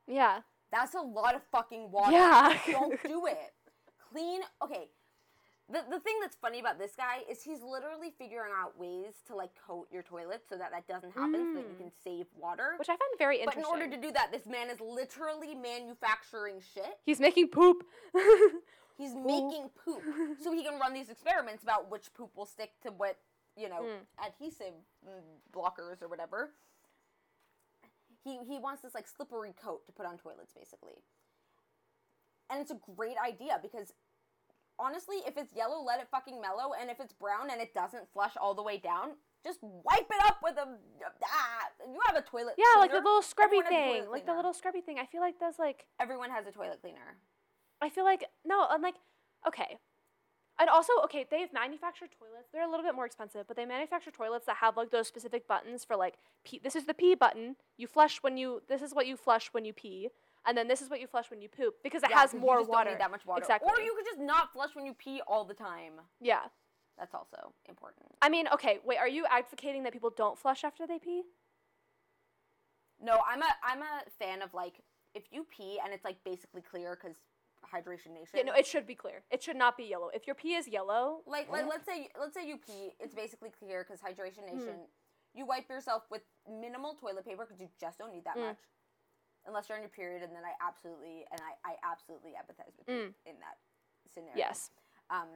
Yeah. That's a lot of fucking water. Yeah. Don't do it. Clean. Okay. The, the thing that's funny about this guy is he's literally figuring out ways to like coat your toilet so that that doesn't happen so that you Mm. can save water. Which I find very interesting. but in order to do that, this man is literally manufacturing shit. He's making poop. He's making poop so he can run these experiments about which poop will stick to what, you know, Mm. adhesive mm, blockers or whatever. He he wants this like slippery coat to put on toilets basically. And it's a great idea because honestly, if it's yellow, let it fucking mellow and if it's brown and it doesn't flush all the way down, just wipe it up with a ah, you have a toilet yeah, like the little scrubby thing. Like the little scrubby thing. I feel like there's like Everyone has a toilet cleaner. I feel like no, I'm like okay. And also, okay, they've manufactured toilets. They're a little bit more expensive, but they manufacture toilets that have like those specific buttons for like pee. This is the pee button. You flush when you. This is what you flush when you pee, and then this is what you flush when you poop because it Yeah, has more you just water. Don't need that much water. Exactly. Or you could just not flush when you pee all the time. yeah. That's also important. I mean, okay, wait. Are you advocating that people don't flush after they pee? No, I'm a I'm a fan of like if you pee and it's like basically clear because hydration nation. Yeah, no, it should be clear. It should not be yellow. If your pee is yellow, like like let's say let's say you pee, it's basically clear because hydration Hmm. nation. You wipe yourself with minimal toilet paper because you just don't need that Mm. much, unless you're on your period, and then I absolutely and I I absolutely empathize with you in that scenario. Mm. yes. um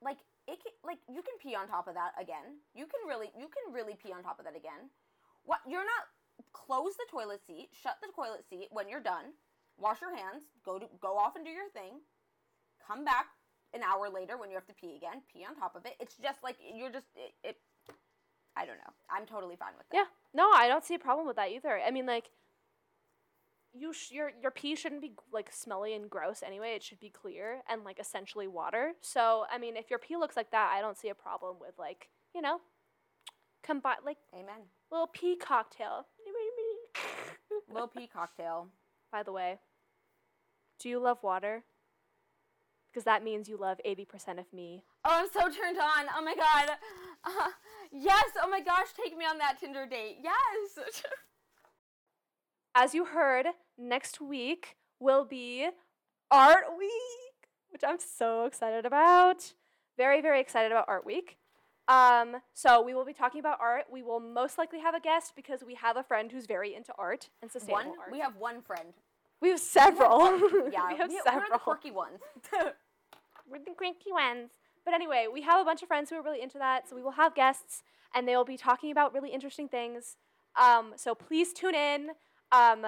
like it can, like you can pee on top of that again you can really you can really pee on top of that again what you're not close the toilet seat shut the toilet seat when you're done wash your hands, go to go off and do your thing, come back an hour later when you have to pee again, pee on top of it. It's just like you're just it. it I don't know. I'm totally fine with that. Yeah. No, I don't see a problem with that either. I mean, like, you sh- your your pee shouldn't be like smelly and gross anyway. It should be clear and like essentially water. So I mean, if your pee looks like that, I don't see a problem with like you know, combine like Amen. little pee cocktail. Little pee cocktail. By the way, do you love water? Because that means you love eighty percent of me. Oh, I'm so turned on. Oh my god. Uh, yes. Oh my gosh, take me on that Tinder date. Yes. As you heard, next week will be Art Week, which I'm so excited about. Very, very excited about Art Week. Um, so we will be talking about art. We will most likely have a guest because we have a friend who's very into art and sustainable one. art. We have one friend. We have several. Yeah, we have we- several. We're the quirky ones. We're the cranky ones. But anyway, we have a bunch of friends who are really into that, so we will have guests, and they will be talking about really interesting things. Um, so please tune in. Um,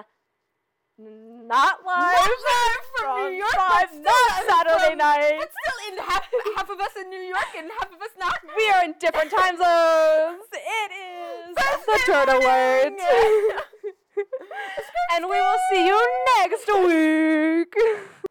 not live. Not live from New York, Not, but still not Saturday from- night. But still, in half half of us in New York and half of us not. We are in different time zones. It is the Thursday Dirt Alert. and we will see you next week.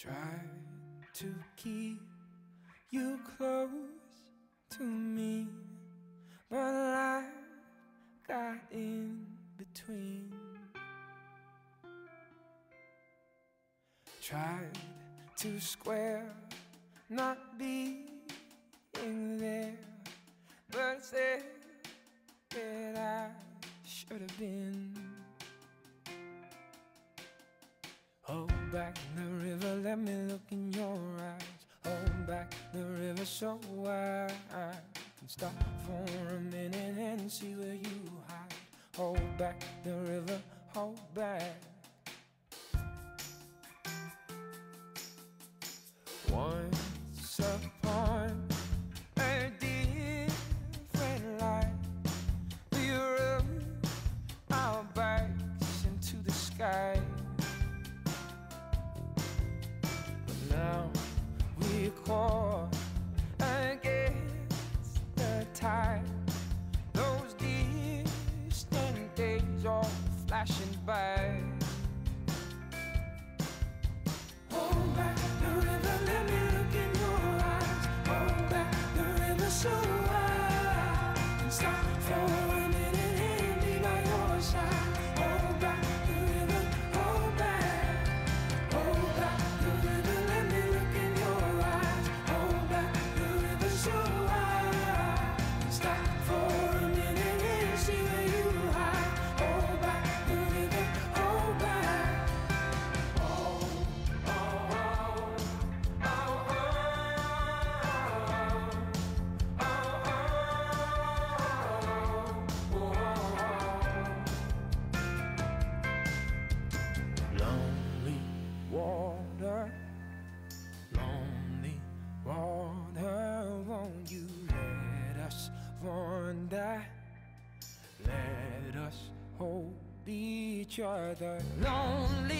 Try to keep you close to me, but life got in between. Tried to square, not be each other. Lonely.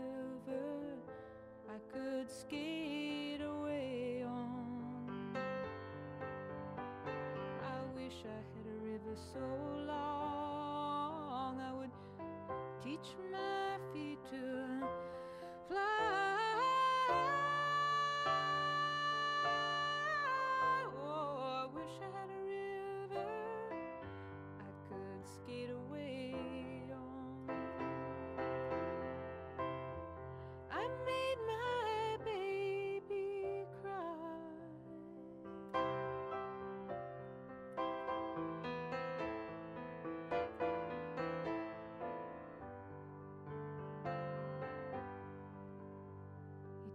I could skate away on. I wish I had a river so long I would teach my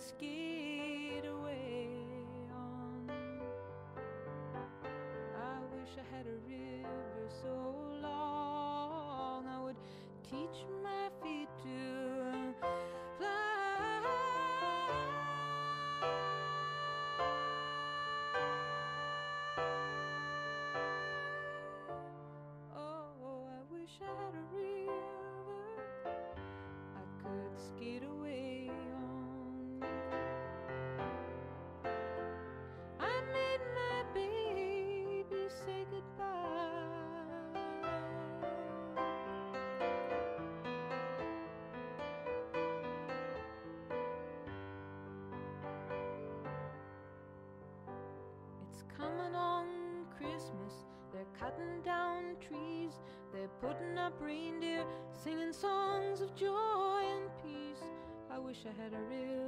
Could away on. I wish I had a river so long I would teach my coming on Christmas. They're cutting down trees. They're putting up reindeer, singing songs of joy and peace. I wish I had a river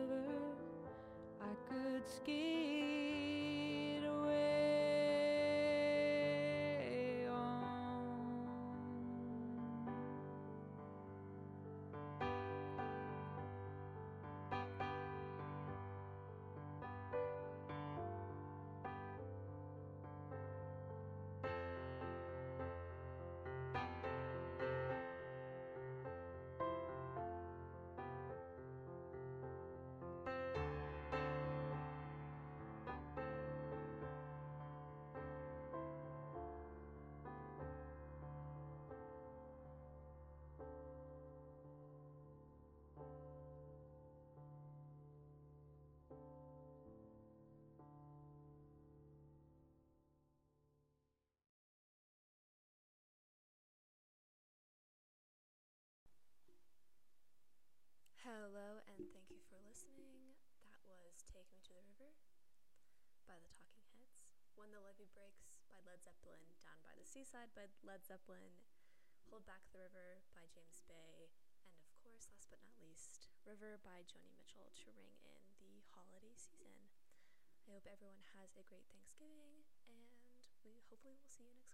Hello, and thank you for listening. That was Take Me to the River by the Talking Heads. When the Levee Breaks by Led Zeppelin. Down by the Seaside by Led Zeppelin. Hold Back the River by James Bay. And of course, last but not least, River by Joni Mitchell to ring in the holiday season. I hope everyone has a great Thanksgiving, and we hopefully will see you next.